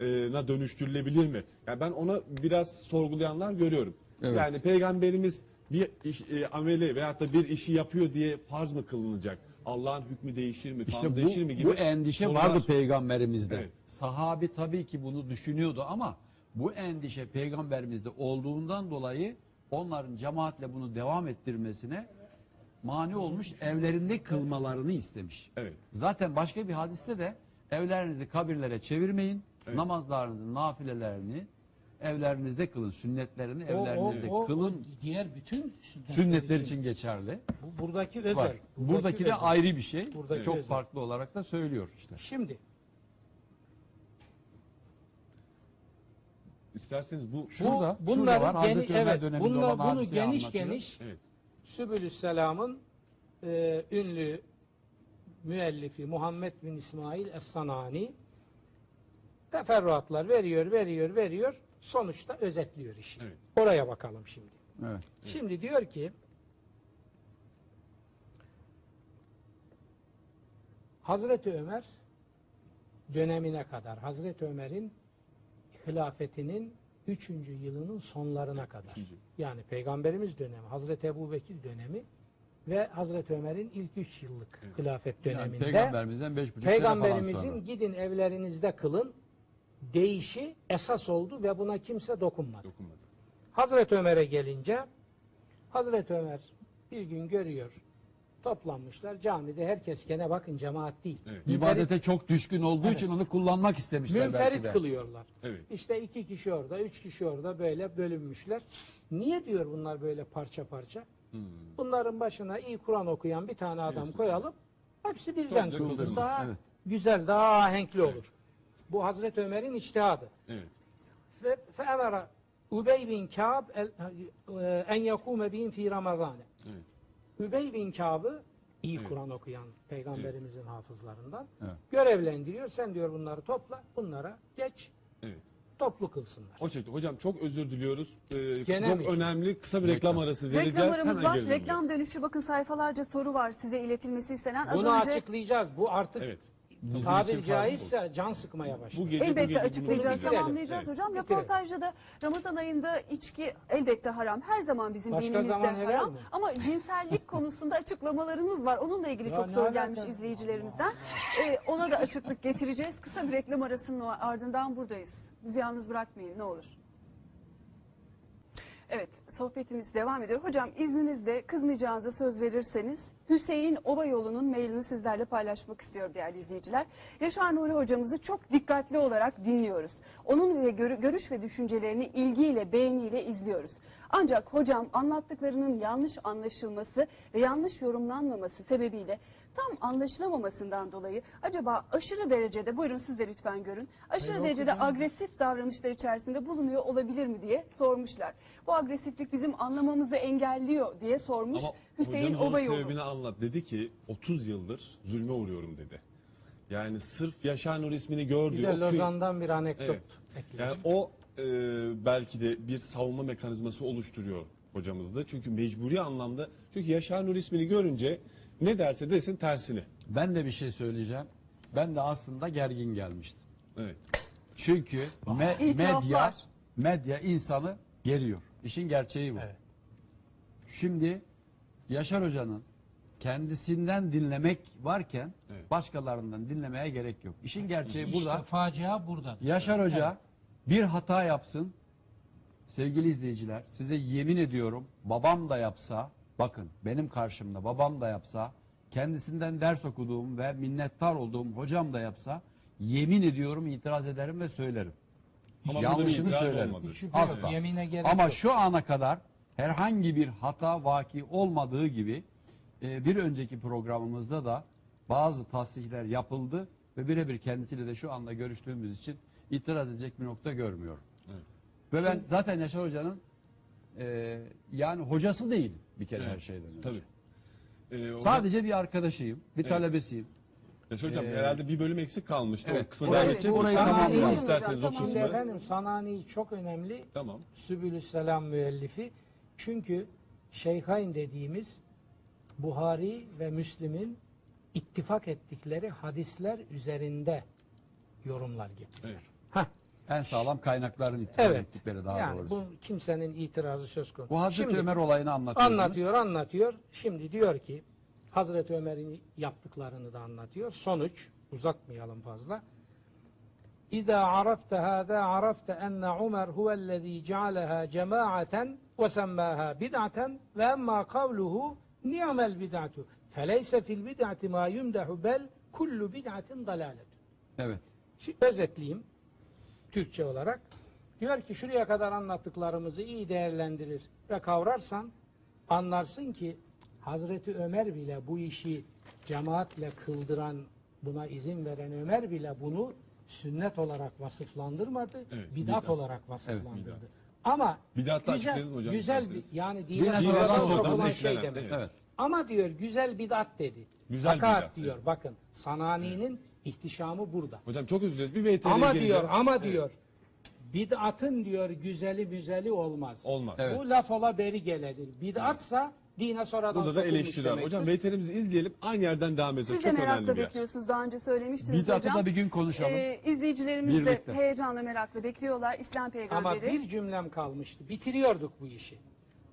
e, na dönüştürülebilir mi? Yani ben ona biraz sorgulayanlar görüyorum. Evet. Yani peygamberimiz bir iş, e, ameli veyahut da bir işi yapıyor diye farz mı kılınacak? Allah'ın hükmü değişir mi? İşte bu, değişir mi gibi bu endişe sorular- vardı peygamberimizde. Evet. Sahabi tabii ki bunu düşünüyordu ama bu endişe peygamberimizde olduğundan dolayı onların cemaatle bunu devam ettirmesine mani olmuş evlerinde kılmalarını istemiş. Evet. Zaten başka bir hadiste de evlerinizi kabirlere çevirmeyin. Namazlarınızın nafilelerini evlerinizde kılın. Sünnetlerini O- evlerinizde o- o- kılın. o diğer bütün sünnetler, Sünnetler için geçerli. Bu, buradaki özel. Var. Buradaki de özel. ayrı bir şey. Buradaki Çok özel. farklı olarak da söylüyor işte. Şimdi İsterseniz bu Şurada, bu, şurada bunların var. Hazreti geni- Ömer evet, döneminde bunlar, olan bunu geniş anlatıyor. geniş evet. Sübülüsselam'ın e, ünlü müellifi Muhammed bin İsmail Es-Sanani teferruatlar veriyor, veriyor, veriyor. Sonuçta özetliyor işi. Evet. Oraya bakalım şimdi. Evet. Şimdi diyor ki Hazreti Ömer dönemine kadar Hazreti Ömer'in hilafetinin 3. yılının sonlarına kadar. Üçüncü. Yani Peygamberimiz dönemi, Hazreti Ebu Bekir dönemi ve Hazreti Ömer'in ilk 3 yıllık hilafet Yani döneminde peygamberimizden beş buçuk sene falan Peygamberimizin gidin evlerinizde kılın deyişi esas oldu ve buna kimse dokunmadı. Dokunmadı. Hazreti Ömer'e gelince Hazreti Ömer bir gün görüyor toplanmışlar. Camide herkes gene bakın cemaat değil. Evet. Münferit, İbadete çok düşkün olduğu evet. için onu kullanmak istemişler Münferit belki de. kılıyorlar. Evet. İşte iki kişi orada, üç kişi orada böyle bölünmüşler. Niye diyor bunlar böyle parça parça? Hmm. Bunların başına iyi Kur'an okuyan bir tane adam Neyse. koyalım. Hepsi birden kılsın. Daha evet. güzel, daha ahenkli evet. olur. Bu Hazreti Ömer'in içtihadı. Evet. Fe, fe emara Ubey bin Ka'b e, en yakume bin fi Ramazane. Evet. Übey bin Kâb'ı iyi Evet. Kur'an okuyan peygamberimizin hafızlarından Evet. görevlendiriyor. Sen diyor bunları topla, bunlara geç, Evet. toplu kılsınlar. O şekilde. Hocam çok özür diliyoruz. Ee, çok mi? önemli kısa bir reklam arası vereceğiz. Reklam aramız Hemen var. Reklam dönüşü bakın sayfalarca soru var size iletilmesi istenen. Az Bunu önce açıklayacağız. Bu artık Evet. Bizim için Tabiri farklı. caizse can sıkmaya başladı. Bu gece bu Elbette gece bunu açıklayacağız, bitirelim. tamamlayacağız Evet. hocam. Bitirelim. Röportajda da Ramazan ayında içki elbette haram. Her zaman bizim Başka dinimizde zaman helal haram. mi? Ama cinsellik konusunda açıklamalarınız var. Onunla ilgili Ya çok ne soru alaka? gelmiş izleyicilerimizden. Ee, ona da açıklık getireceğiz. Kısa bir reklam arasının ardından buradayız. Bizi yalnız bırakmayın ne olur. Evet, sohbetimiz devam ediyor. Hocam izninizle kızmayacağınıza söz verirseniz Hüseyin Ova yolunun mailini sizlerle paylaşmak istiyorum değerli izleyiciler. Yaşar Nuri hocamızı çok dikkatli olarak dinliyoruz. Onun ve görü- görüş ve düşüncelerini ilgiyle, beğeniyle izliyoruz. Ancak hocam anlattıklarının yanlış anlaşılması ve yanlış yorumlanmaması sebebiyle tam anlaşılamamasından dolayı acaba aşırı derecede buyurun siz de lütfen görün. Aşırı Hayır, derecede okuyacağım. agresif davranışlar içerisinde bulunuyor olabilir mi diye sormuşlar. Bu agresiflik bizim anlamamızı engelliyor diye sormuş Ama Hüseyin onun Obayoğlu. sebebini anlat. Dedi ki 30 yıldır zulme uğruyorum dedi. Yani sırf Yaşar Nur ismini gördüğü Bir de o Lozan'dan bir anekdot Evet. ekledim. Yani o e, belki de bir savunma mekanizması oluşturuyor hocamızda. Çünkü mecburi anlamda çünkü Yaşar Nur ismini görünce ne derse desin tersini. Ben de bir şey söyleyeceğim. Ben de aslında gergin gelmiştim. Evet. Çünkü me- İtiraflar. medya medya insanı geriyor. İşin gerçeği bu. Evet. Şimdi Yaşar Hoca'nın kendisinden dinlemek varken Evet. başkalarından dinlemeye gerek yok. İşin gerçeği İşte burada. facia burada. Yaşar Hoca bir hata yapsın. Sevgili izleyiciler size yemin ediyorum babam da yapsa bakın benim karşımda babam da yapsa kendisinden ders okuduğum ve minnettar olduğum hocam da yapsa yemin ediyorum itiraz ederim ve söylerim. Ama Yanlışını söylerim. Asla. yemine gerek Ama yok. şu ana kadar herhangi bir hata vaki olmadığı gibi e, bir önceki programımızda da bazı tasdikler yapıldı ve birebir kendisiyle de şu anda görüştüğümüz için itiraz edecek bir nokta görmüyorum. Ve ben zaten Yaşar Hoca'nın e, yani hocası değilim bir kere her Evet. şeyden önce. Tabii. Ee, hocam- Sadece bir arkadaşıyım, bir talebesiyim. Yaşar hocam Ee, herhalde bir bölüm eksik kalmıştı. evet. o kısma Orayı- devam edecek orayı misiniz? tamamlayalım İsterseniz o. Şimdi kısmı. efendim Sanani çok önemli. Tamam. Sübülüsselam müellifi. Çünkü Şeyhain dediğimiz Buhari ve Müslim'in ittifak ettikleri hadisler üzerinde yorumlar getiriyor. Evet. Heh, En sağlam kaynakların ittifak evet. ettikleri daha yani doğrusu. bu kimsenin itirazı söz konusu. Bu Hazreti Şimdi Ömer olayını anlatıyordunuz. anlatıyor, anlatıyor. Şimdi diyor ki Hazreti Ömer'in yaptıklarını da anlatıyor. Sonuç uzatmayalım fazla. İza arafte hâzâ arafte enne Ömer huvellezî cealehâ cemâaten ve semmâhâ bid'aten ve emmâ kavluhu ni'mel bid'atu feleyse fil bid'ati mâ yumdehu bel kullu bid'atin dalâlet. Evet. Şimdi özetleyeyim Türkçe olarak. Diyor ki şuraya kadar anlattıklarımızı iyi değerlendirir ve kavrarsan anlarsın ki Hazreti Ömer bile bu işi cemaatle kıldıran, buna izin veren Ömer bile bunu sünnet olarak vasıflandırmadı, Evet, bidat bidat. olarak vasıflandırdı. bidat. Ama Bidatı güzel, hocam güzel bir yani Dine sokulan şey demek. evet. Evet. Ama diyor güzel bidat dedi. Güzel Fakat bidat, diyor evet. bakın Sanani'nin ihtişamı burada. Hocam çok özür dileriz. Bir VTR'ye Ama geleceğiz. diyor ama Evet. diyor bid'atın diyor güzeli müzeli olmaz. Olmaz. Bu laf ola beri geledir. Bid'atsa dine sonradan Burada da eleştiriler. Hocam VTR'mizi izleyelim. Aynı yerden devam edeceğiz. Siz de Çok merakla önemli bir yer. bekliyorsunuz. Daha önce söylemiştiniz Bidatı hocam. da bir gün konuşalım. Ee, izleyicilerimiz de Birlikte. heyecanla merakla bekliyorlar. İslam Ama peygamberi. bir cümlem kalmıştı. Bitiriyorduk bu işi.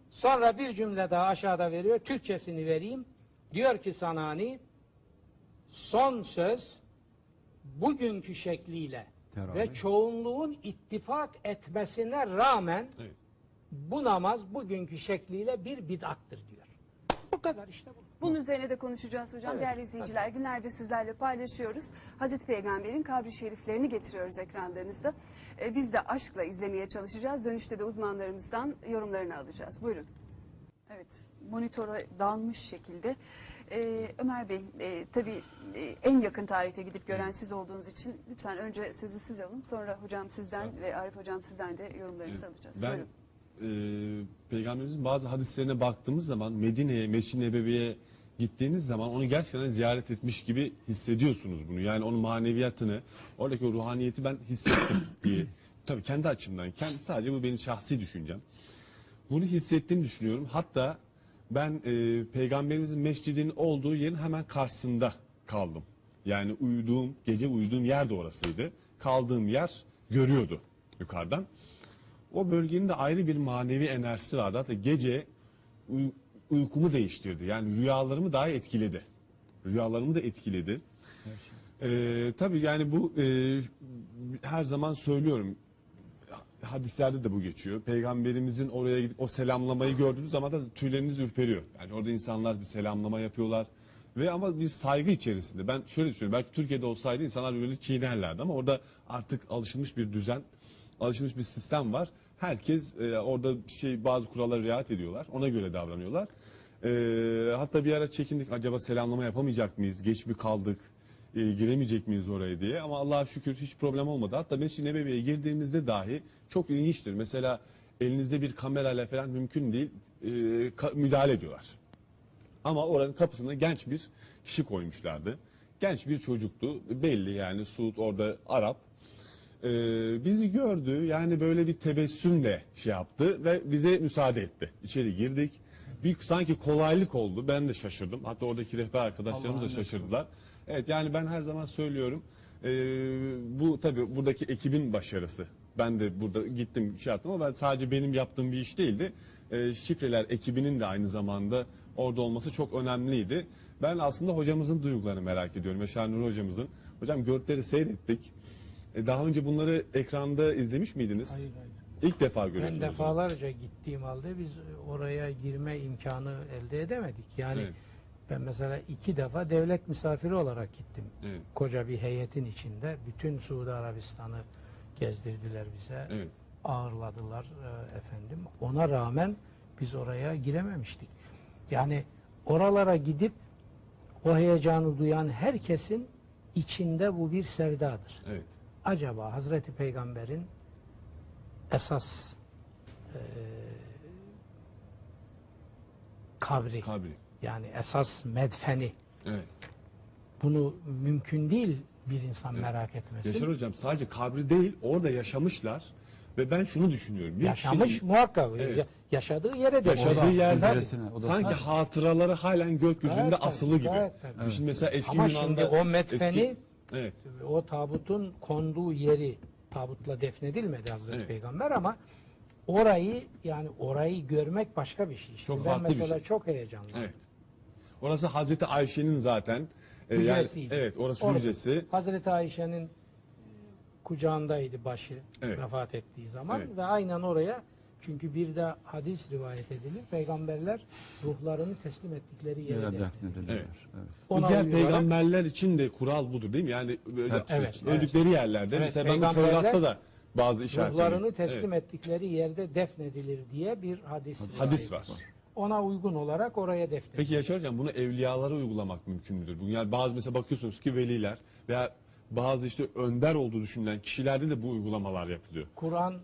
Sonra bir cümle daha aşağıda veriyor. Türkçesini vereyim. Diyor ki Sanani son söz bugünkü şekliyle Teravih. ve çoğunluğun ittifak etmesine rağmen Evet. bu namaz bugünkü şekliyle bir bid'attır diyor. Bu kadar işte bu. Bunun üzerine de konuşacağız hocam. Evet, Değerli izleyiciler günlerce sizlerle paylaşıyoruz. Hazreti Peygamber'in kabri şeriflerini getiriyoruz ekranlarınızda. Ee, biz de aşkla izlemeye çalışacağız. Dönüşte de uzmanlarımızdan yorumlarını alacağız. Buyurun. Evet, monitöre dalmış şekilde. Ee, Ömer Bey, e, tabii e, en yakın tarihte gidip gören siz olduğunuz için lütfen önce sözü siz alın. Sonra hocam sizden ve Arif hocam sizden de yorumlarınızı alacağız. Ben Buyurun. e, Peygamberimizin bazı hadislerine baktığımız zaman Medine'ye, Mescid-i Nebevi'ye gittiğiniz zaman onu gerçekten ziyaret etmiş gibi hissediyorsunuz bunu. Yani onun maneviyatını, oradaki o ruhaniyeti ben hissettim diye. Tabii kendi açımdan, kendi, sadece bu benim şahsi düşüncem. Bunu hissettiğimi düşünüyorum. Hatta ben e, Peygamberimizin mescidinin olduğu yerin hemen karşısında kaldım. Yani uyuduğum, gece uyuduğum yer de orasıydı. Kaldığım yer görüyordu yukarıdan. O bölgenin de ayrı bir manevi enerjisi vardı. Hatta gece uy- uykumu değiştirdi. Yani rüyalarımı daha etkiledi. Rüyalarımı da etkiledi. Ee, tabii yani bu e, her zaman söylüyorum hadislerde de bu geçiyor. Peygamberimizin oraya gidip o selamlamayı gördüğünüz zaman da tüyleriniz ürperiyor. Yani orada insanlar bir selamlama yapıyorlar. Ve ama bir saygı içerisinde. Ben şöyle düşünüyorum. Belki Türkiye'de olsaydı insanlar böyle çiğnerlerdi ama orada artık alışılmış bir düzen, alışılmış bir sistem var. Herkes e, orada şey bazı kurallara riayet ediyorlar. Ona göre davranıyorlar. E, hatta bir ara çekindik acaba selamlama yapamayacak mıyız? Geç mi kaldık? E, giremeyecek miyiz oraya diye ama Allah'a şükür hiç problem olmadı. Hatta Mescid-i Nebevi'ye girdiğimizde dahi çok ilginçtir. Mesela elinizde bir kamerayla falan mümkün değil e, ka- müdahale ediyorlar. Ama oranın kapısına genç bir kişi koymuşlardı. Genç bir çocuktu. Belli yani Suud orada Arap. Ee, bizi gördü yani böyle bir tebessümle şey yaptı ve bize müsaade etti. İçeri girdik. Bir sanki kolaylık oldu. Ben de şaşırdım. Hatta oradaki rehber arkadaşlarımız da şaşırdılar. Evet yani ben her zaman söylüyorum. ee, bu tabii buradaki ekibin başarısı. Ben de burada gittim şey yaptım ama ben sadece benim yaptığım bir iş değildi. Ee, şifreler ekibinin de aynı zamanda orada olması çok önemliydi. Ben aslında hocamızın duygularını merak ediyorum. Yaşar Nur hocamızın. Hocam görüntüleri seyrettik. E, Daha önce bunları ekranda izlemiş miydiniz? Hayır hayır. İlk defa Ben görüyorsunuz. defalarca gittiğim halde biz oraya girme imkanı elde edemedik. Yani Evet. Ben mesela iki defa devlet misafiri olarak gittim. Evet. Koca bir heyetin içinde bütün Suudi Arabistan'ı gezdirdiler bize. Evet. Ağırladılar e, efendim. Ona rağmen biz oraya girememiştik. Yani oralara gidip o heyecanı duyan herkesin içinde bu bir sevdadır Evet. acaba Hazreti Peygamber'in esas e, kabri Kabri. Yani esas medfeni Evet. bunu mümkün değil bir insan merak etmesi. Yaşar hocam sadece kabri değil orada yaşamışlar ve ben şunu düşünüyorum. Bir Yaşamış kişinin muhakkak. Evet. Ya- Yaşadığı yere de yaşadığı yerde sanki hatıraları halen gökyüzünde tabii, asılı gibi. gayet tabii. Şimdi mesela eski Ama Yunan'da şimdi o medfeni eski- evet. o tabutun konduğu yeri tabutla defnedilmedi Hazreti Evet. Peygamber ama orayı yani orayı görmek başka bir şey. Şimdi Çok ben farklı bir mesela şey. çok heyecanlıyım. Evet. Orası Hazreti Ayşe'nin zaten e, yani, Hücresiydi. evet orası Orada. hücresi. Hazreti Ayşe'nin e, kucağındaydı başı Evet. vefat ettiği zaman Evet. ve aynen oraya çünkü bir de hadis rivayet edilir. Peygamberler ruhlarını teslim ettikleri yere Yere defnedilir. defnedilirler. Evet. Evet. Bu Ona diğer peygamberler için de kural budur değil mi? Yani böyle Hepsi Evet, için. öldükleri yerlerde Evet, mesela ben peygamberler Tevrat'ta da bazı işaretleri. Ruhlarını teslim Evet. ettikleri yerde defnedilir diye bir hadis, Hadis rivayet var. Ona uygun olarak oraya defnedilir. Peki Yaşar Hocam bunu evliyalara uygulamak mümkün müdür? Bugün yani bazı mesela bakıyorsunuz ki veliler veya bazı işte önder olduğu düşünülen kişilerde de bu uygulamalar yapılıyor. Kur'an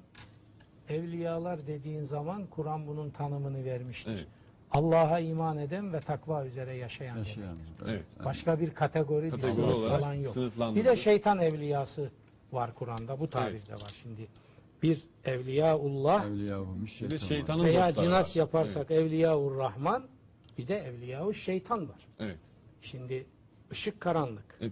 evliyalar dediğin zaman Kur'an bunun tanımını vermiştir. Evet. Allah'a iman eden ve takva üzere yaşayan. Yaşayan. Evet. Başka bir kategori, bir Kategori sınıf olarak falan yok. Bir de şeytan evliyası var Kur'an'da. Bu tabirde var şimdi. Bir evliyaullah Evliyahumiş Bir de şeytanın veya dostları cinas var. yaparsak evliyaur rahman bir de evliyaul şeytan var. Evet. Şimdi ışık karanlık. Evet.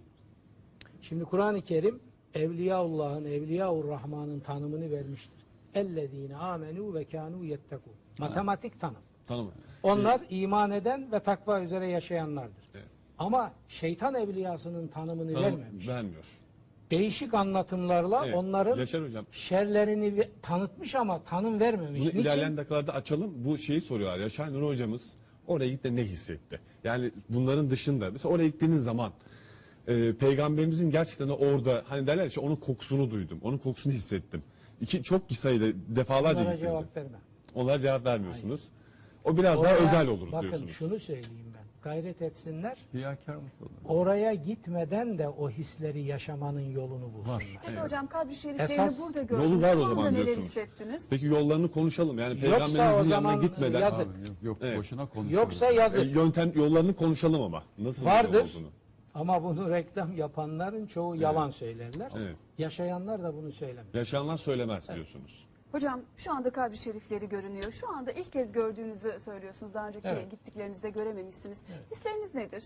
Şimdi Kur'an-ı Kerim Evliyaullah'ın, Evliyaur Rahman'ın tanımını vermiştir. Ellezine amenu ve kanu yettekûn. Matematik tanım. Tanım. Onlar iman eden ve takva üzere yaşayanlardır. Evet. Ama şeytan evliyasının tanımını Tanım vermemiş. vermiyor. Değişik anlatımlarla Evet. onların Yaşar Hocam şerlerini ve- tanıtmış ama tanım vermemiş. bunu Niçin? ilerleyen dakikalarda açalım. Bu şeyi soruyorlar. Yaşar Nur Hocamız oraya gitti ne hissetti? Yani bunların dışında mesela oraya gittiğiniz zaman e, peygamberimizin gerçekten de orada hani derler işte onun kokusunu duydum. Onun kokusunu hissettim. İki çok sayıda defalarca gittiniz. cevap vermem. Onlara cevap vermiyorsunuz. O biraz daha özel olur bakın, diyorsunuz. şunu söyleyeyim. Gayret etsinler. Riyakarlık olur. Oraya gitmeden de o hisleri yaşamanın yolunu bulsunlar. Peki hocam kabri şeriflerini Esas burada yolu gördünüz. var o zaman diyorsunuz. hissettiniz? Peki yollarını konuşalım. Yani peygamberimizin yanına gitmeden yazık. Abi, yok, yok Evet. boşuna konuşuyoruz. Yoksa E, yazık. yöntem yollarını konuşalım ama. Nasıl Vardır. olduğunu. Ama bunu reklam yapanların çoğu yalan söylerler. Evet. Yaşayanlar da bunu söylemez. Yaşayanlar söylemez diyorsunuz. Hocam şu anda kabri şerifleri görünüyor. Şu anda ilk kez gördüğünüzü söylüyorsunuz. Daha önceki Evet. gittiklerinizde görememişsiniz. Hisleriniz nedir?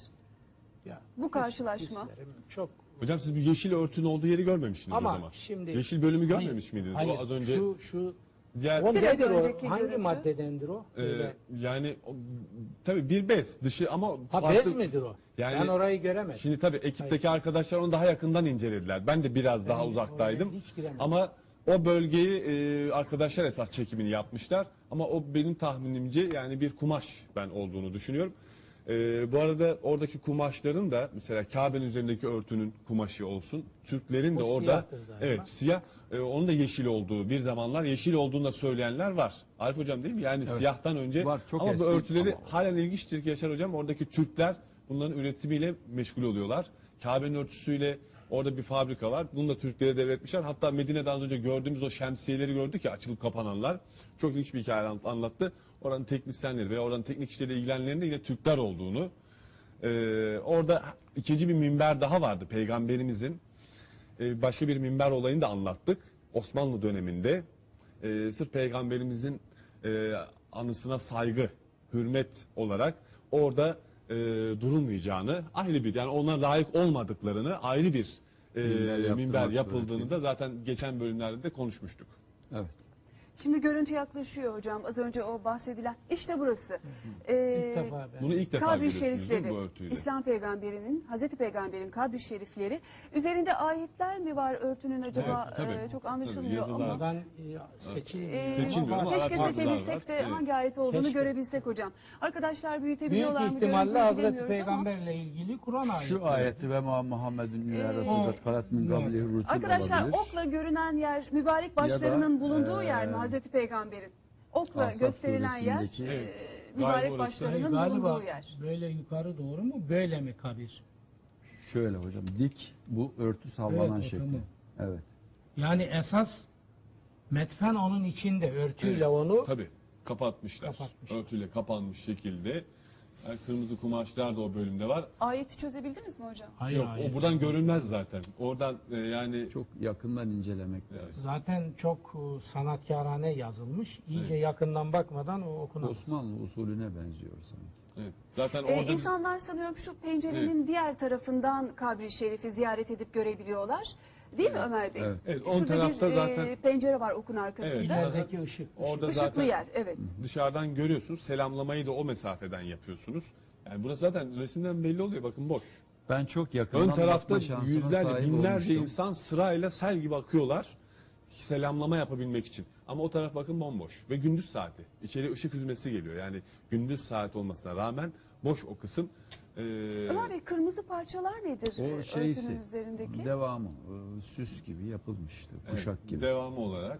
Ya, Bu karşılaşma. hislerim çok Hocam siz bir yeşil örtünün olduğu yeri görmemiştiniz ama o zaman. şimdi yeşil bölümü Hayır, görmemiş miydiniz? Hayır, o az önce şu şu diğer o Biraz nedir o? Hangi görüntü. maddedendir o? e, Böyle- yani o, tabii bir bez dışı ama ha farklı- bez midir o? Yani- ben orayı göremedim. Şimdi tabii ekipteki arkadaşlar onu daha yakından incelediler. Ben de biraz daha Ben uzaktaydım. hiç giremedim. Ama o bölgeyi e, arkadaşlar esas çekimini yapmışlar. Ama o benim tahminimce yani bir kumaş ben olduğunu düşünüyorum. E, bu arada oradaki kumaşların da mesela Kabe'nin üzerindeki örtünün kumaşı olsun. Türklerin de O orada siyahtır galiba. evet siyah e, onun da yeşil olduğu bir zamanlar yeşil olduğunu da söyleyenler var. Arif hocam değil mi? Yani siyahtan önce Var, çok ama bu eski örtüleri ama- halen ilginçtir ki Yaşar hocam oradaki Türkler bunların üretimiyle meşgul oluyorlar. Kabe'nin örtüsüyle orada bir fabrika var. Bunu da Türklere devretmişler. Hatta Medine'den önce gördüğümüz o şemsiyeleri gördük ya açılıp kapananlar. Çok ilginç bir hikaye an- anlattı. Oranın teknisyenleri ve oranın teknik işleriyle ilgilenenlerin de yine Türkler olduğunu. Ee, orada ikinci bir minber daha vardı peygamberimizin. Ee, başka bir minber olayını da anlattık. Osmanlı döneminde e, sırf peygamberimizin e, anısına saygı, hürmet olarak orada e, durulmayacağını ayrı bir yani ona layık olmadıklarını ayrı bir e, Minber yaptırmak minber yapıldığını suretiyle. da zaten geçen bölümlerde de konuşmuştuk. Evet. Şimdi görüntü yaklaşıyor hocam. Az önce o bahsedilen. İşte burası. İlk Ee, defa ben. Bunu ilk defa kabri görüyorsunuz değil mi şerifleri, bu örtüyle. İslam peygamberinin, Hazreti Peygamber'in kabri şerifleri. Üzerinde ayetler mi var örtünün acaba? Evet, tabii. Ee, çok Tabii, anlaşılmıyor yazılar. ama. Oradan e, seçilmiyor. Ee, Seçilmiyor ama keşke seçebilsek de Evet. hangi ayet olduğunu Keşke. görebilsek hocam. Arkadaşlar Büyük büyütebiliyorlar mı ihtimalle görüntüyü Hazreti bilemiyoruz ama. Peygamberle ilgili Kur'an ayeti. Şu ayeti ve ma Muhammedun ila Ee, Resulü kalat min rusul Arkadaşlar olabilir. okla görünen yer mübarek başlarının Ya da, bulunduğu e, yer mi Hazreti Peygamber'in? Okla Asaf gösterilen yer suresindeki- e, Evet. mübarek Galiba orası. başlarının bulunduğu yer. böyle yukarı doğru mu? Böyle mi kabir? Şöyle hocam dik bu örtü sallanan Evet, şekli. Evet. Yani esas metfen onun içinde örtüyle Evet, onu Tabii kapatmışlar. Kapatmışlar. Örtüyle kapanmış şekilde. Yani kırmızı kumaşlar da o bölümde var. Ayeti çözebildiniz mi hocam? hayır Yok hayır. o buradan görünmez zaten. Oradan e, yani Çok yakından incelemek lazım. Zaten çok e, sanatkarane yazılmış. İyice yakından bakmadan o okunamaz. Osmanlı usulüne benziyor sanki. evet. zaten Ee, orada insanlar sanıyorum şu pencerenin diğer tarafından kabri şerifi ziyaret edip görebiliyorlar. Değil mi Ömer Bey? Evet. Evet, ön Şurada tarafta bir zaten- e, pencere var okun arkasında. Evet. İlerideki ışık. orada Işıklı zaten yer evet. dışarıdan görüyorsunuz. Selamlamayı da o mesafeden yapıyorsunuz. Yani burası zaten resimden belli oluyor. Bakın boş. Ben çok yakından Ön tarafta bakma şansına yüzlerce, sahip binlerce olmuştum. insan sırayla sel gibi akıyorlar. Selamlama yapabilmek için. Ama o taraf bakın bomboş. Ve gündüz saati. İçeri ışık hüzmesi geliyor. Yani gündüz saat olmasına rağmen boş o kısım. Ee, Ömer Bey kırmızı parçalar nedir O e, şeysi, örtünün üzerindeki? devamı, e, süs gibi yapılmıştı, kuşak gibi. Devamı olarak.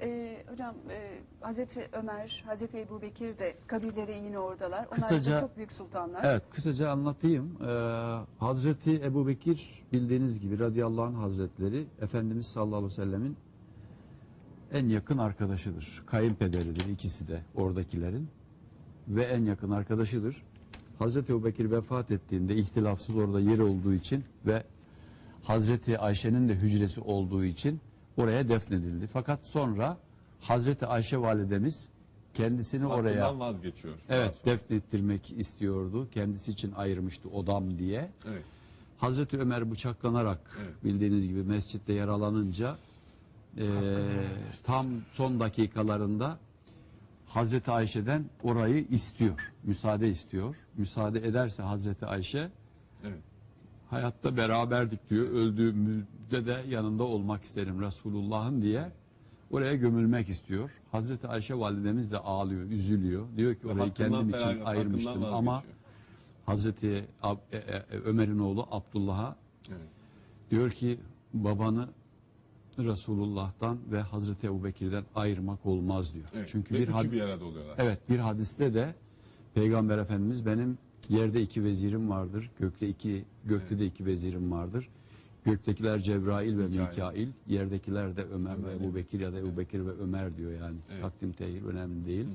Ee, hocam e, Hazreti Ömer, Hazreti Ebu Bekir de kabirleri yine oradalar. Onlar Kısaca- da çok büyük sultanlar. Evet, kısaca anlatayım. Ee, Hazreti Ebu Bekir bildiğiniz gibi radıyallahu anh hazretleri Efendimiz sallallahu aleyhi ve sellemin en yakın arkadaşıdır. Kayınpederidir ikisi de oradakilerin ve en yakın arkadaşıdır. Hazreti Ebu Bekir vefat ettiğinde ihtilafsız orada yeri olduğu için ve Hazreti Ayşe'nin de hücresi olduğu için oraya defnedildi. Fakat sonra Hazreti Ayşe validemiz kendisini oraya vazgeçiyor. Evet defnettirmek istiyordu. Kendisi için ayırmıştı odam diye. Evet. Hazreti Ömer bıçaklanarak Evet. bildiğiniz gibi mescitte yaralanınca eee, tam son dakikalarında Hazreti Ayşe'den orayı istiyor. Müsaade istiyor. Müsaade ederse Hazreti Ayşe Evet. hayatta beraberdik diyor. Öldüğümde de yanında olmak isterim Resulullah'ın diye oraya gömülmek istiyor. Hazreti Ayşe validemiz de ağlıyor, üzülüyor. Diyor ki orayı kendim için hakkından ayırmıştım ama. Hazreti Ab- e- e- Ömer'in oğlu Abdullah'a Evet. diyor ki babanı Resulullah'tan ve Hazreti Ebubekir'den ayırmak olmaz diyor. Evet. Çünkü Ve bir had- bir arada oluyorlar. Evet bir hadiste de Peygamber Efendimiz benim yerde iki vezirim vardır. Gökte iki gökte de iki vezirim vardır. Göktekiler Cebrail ve Mikail. Yerdekiler de Ömer ve Ömer. Ebu Bekir ya da Ebu Bekir ve Ömer diyor yani. Evet. Takdim tehir önemli değil.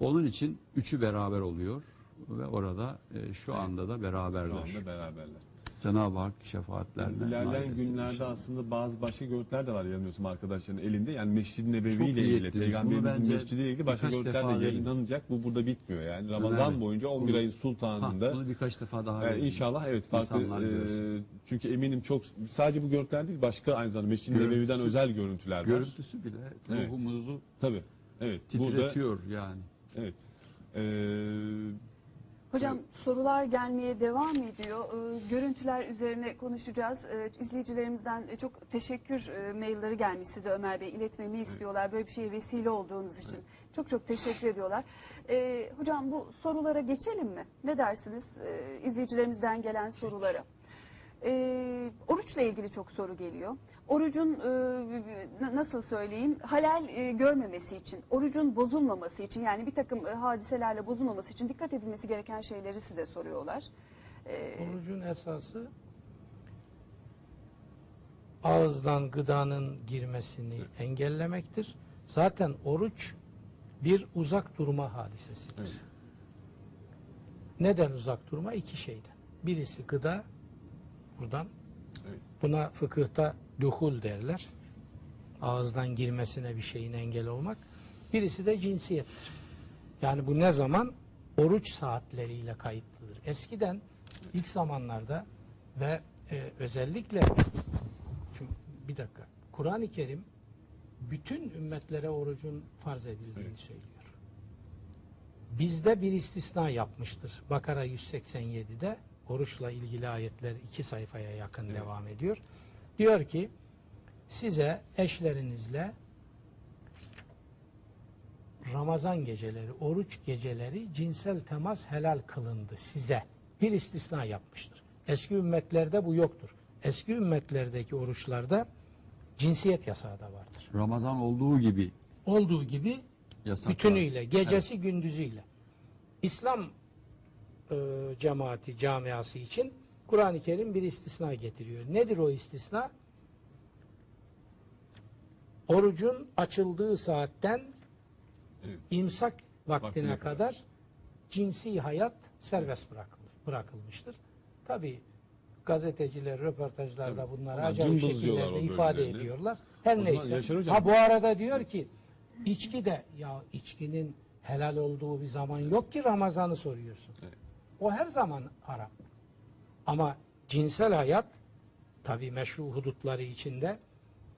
Onun için üçü beraber oluyor ve orada e, şu anda da Şu beraberler. anda beraberler. Cenab-ı Hak şefaatlerle. nail İlerleyen günlerde inşallah. aslında bazı başka görüntüler de var yanılmıyorsam arkadaşların elinde. Yani Mescid-i Nebevi Çok ile iyi ilgili, ettiniz. Bunu Peygamberimizin bence Mescidi ile ilgili başka birkaç görüntüler de yayın. yayınlanacak. Bu burada bitmiyor yani. Ramazan Evet. boyunca 11 Bunu- ayın Ha, sultanında. bunu birkaç defa daha Yani inşallah evet farklı İnsanlar e, görsün. çünkü eminim çok sadece bu görüntüler değil başka aynı zamanda Mescid-i Görüntüsü- Nebevi'den özel görüntüler var. Görüntüsü bile Evet. ruhumuzu Tabii. Evet. Burada titretiyor yani. evet. Ee, Hocam sorular gelmeye devam ediyor. Ee, görüntüler üzerine konuşacağız. Ee, izleyicilerimizden e, çok teşekkür e, mailleri gelmiş size Ömer Bey. iletmemi istiyorlar. Böyle bir şeye vesile olduğunuz için. Çok çok teşekkür ediyorlar. Ee, hocam bu sorulara geçelim mi? Ne dersiniz? Ee, izleyicilerimizden gelen sorulara. Ee, oruçla ilgili çok soru geliyor. Orucun e, nasıl söyleyeyim halal e, görmemesi için, orucun bozulmaması için yani bir takım e, hadiselerle bozulmaması için dikkat edilmesi gereken şeyleri size soruyorlar. Ee, Orucun esası ağızdan gıdanın girmesini engellemektir. Zaten oruç bir uzak durma hadisesidir. Evet. Neden uzak durma? İki şeyden. Birisi gıda, buradan. Evet. Buna fıkıhta duhul derler. Ağızdan girmesine bir şeyin engel olmak. Birisi de cinsiyettir. Yani bu ne zaman? Oruç saatleriyle kayıtlıdır. Eskiden ilk zamanlarda ve e, özellikle Şimdi bir dakika. Kur'an-ı Kerim bütün ümmetlere orucun farz edildiğini söylüyor. Bizde bir istisna yapmıştır. Bakara 187'de oruçla ilgili ayetler iki sayfaya yakın devam ediyor. Diyor ki size eşlerinizle Ramazan geceleri, oruç geceleri cinsel temas helal kılındı size. Bir istisna yapmıştır. Eski ümmetlerde bu yoktur. Eski ümmetlerdeki oruçlarda cinsiyet yasağı da vardır. Ramazan olduğu gibi Olduğu gibi yasak bütünüyle, gecesi gündüzüyle. İslam e, cemaati, camiası için Kur'an-ı Kerim bir istisna getiriyor. Nedir o istisna? Orucun açıldığı saatten Evet. imsak vaktine, Vaktine kadar. kadar, cinsi hayat serbest bırakılır, bırakılmıştır. Tabi gazeteciler röportajlarda Tabii. bunları Ama acayip şekillerde ifade ediyorlar. Her O neyse. Hocam- Ha bu arada diyor ki içki de ya içkinin helal olduğu bir zaman yok ki Ramazan'ı soruyorsun. Evet. O her zaman haram. Ama cinsel hayat tabi meşru hudutları içinde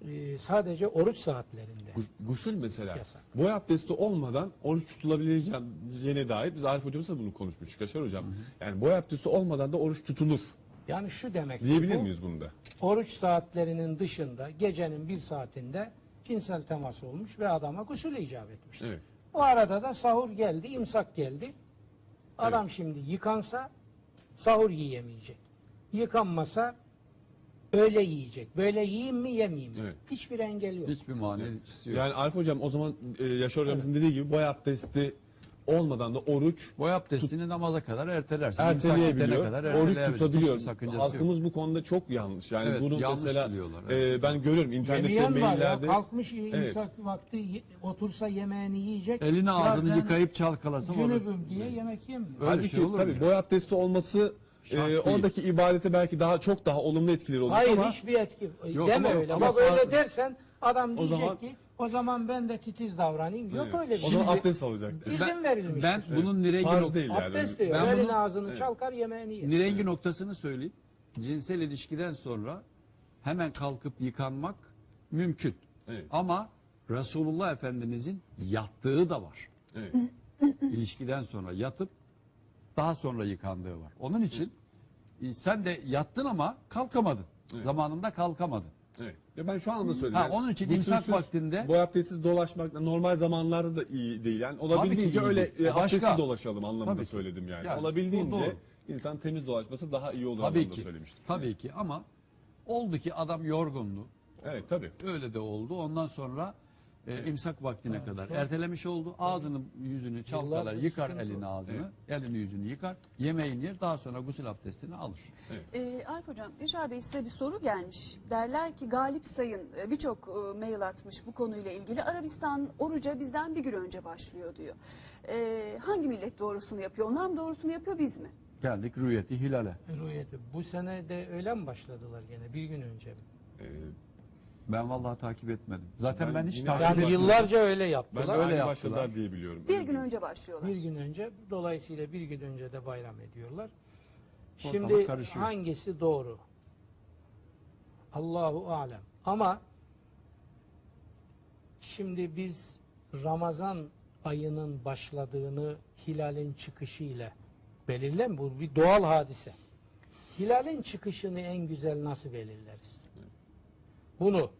e, sadece oruç saatlerinde. Gus- Gusül mesela. Yasak. Boy abdesti olmadan oruç tutulabileceğine dair biz Arif hocamızla bunu konuşmuştuk Yaşar hocam. Yani boy abdesti olmadan da oruç tutulur. Yani şu demek Diyebilir bu, miyiz bunu da? oruç saatlerinin dışında gecenin bir saatinde cinsel temas olmuş ve adama gusül icap etmiştir. Evet. O arada da sahur geldi, imsak geldi. Adam şimdi yıkansa sahur yiyemeyecek. Yıkanmasa öyle yiyecek. Böyle yiyeyim mi yemeyeyim mi? Evet. Hiçbir engel yok. Hiçbir manisi yok. Yani Arif hocam o zaman e, Yaşar hocamızın dediği gibi boy abdesti olmadan da oruç Boy abdestini namaza kadar ertelersin. İmsak bitene erteleyebiliyor. kadar Oruç erteleyebilirsin. tutabiliyor. Hiçbir sakıncası yok. Halkımız bu konuda çok yanlış. Yani Evet, bunu yanlış mesela biliyorlar, e, ben görüyorum internette Yemeyen var ya maillerde. kalkmış Evet. imsak vakti ye- otursa yemeğini yiyecek. Elini ağzını Zaten yıkayıp çalkalasın onu. Cünübüm diye yemek yemiyor. Öyle Halbuki şey olur mu tabii ya? boy abdesti olması Şart e, değil. oradaki ibadete belki daha çok daha olumlu etkileri olacak Hayır ama hiçbir etki Yok deme ama- öyle. ama Ama böyle farklı- dersen adam diyecek zaman- ki o zaman ben de titiz davranayım. Yok öyle bir o şey. zaman abdest alacak. İzin verilmiştir. Ben bunun nirengi, Farz nok- değil yani. Abdest diyor. Ben Elini bunu- ağzını Evet. çalkar yemeğini yer. nirengi noktasını söyleyeyim. Cinsel ilişkiden sonra hemen kalkıp yıkanmak mümkün. Evet. Ama Resulullah Efendimizin yattığı da var. Evet. İlişkiden sonra yatıp daha sonra yıkandığı var. Onun için e, sen de yattın ama kalkamadın. Zamanında kalkamadın. Evet. Ya ben şu anda söyledim. Ha, Yani onun için gusülsüz, imsak vaktinde- boy abdestsiz dolaşmak normal zamanlarda da iyi değil. Yani olabildiğince öyle e, abdestsiz dolaşalım anlamında Tabii söyledim yani. Yani bu olabildiğince insan temiz dolaşması daha iyi olur Tabii anlamında ki. söylemiştim. Tabii ki ama oldu ki adam yorgundu. Evet tabii. Öyle de oldu. Ondan sonra e, imsak vaktine kadar ertelemiş oldu. Ağzını yüzünü çalkalar, Yıllardır yıkar sıkıntı elini ağzını, elini yüzünü yıkar, yemeğini yer, daha sonra gusül abdestini alır. Ee, Arif Hocam, Yaşar Bey size bir soru gelmiş. Derler ki Galip Sayın e, birçok e, mail atmış bu konuyla ilgili. Arabistan oruca bizden bir gün önce başlıyor diyor. Ee, hangi millet doğrusunu yapıyor? Onlar mı doğrusunu yapıyor biz mi? Geldik rüyeti hilale. Rüyeti. Bu sene de öyle mi başladılar gene bir gün önce mi? Ee, Ben vallahi takip etmedim. Zaten ben, Ben hiç yine takip aynı Yani etmedim. yıllarca öyle ben yaptılar. de öyle yaptılar. başladılar diye biliyorum. Bir Öyle gün önce başlıyorlar. Bir gün önce dolayısıyla bir gün önce de bayram ediyorlar. Ortalık Şimdi karışıyor. hangisi doğru? Allahu alem. Ama şimdi biz Ramazan ayının başladığını hilalin çıkışı ile belirlem bu bir doğal hadise. Hilalin çıkışını en güzel nasıl belirleriz? Bunu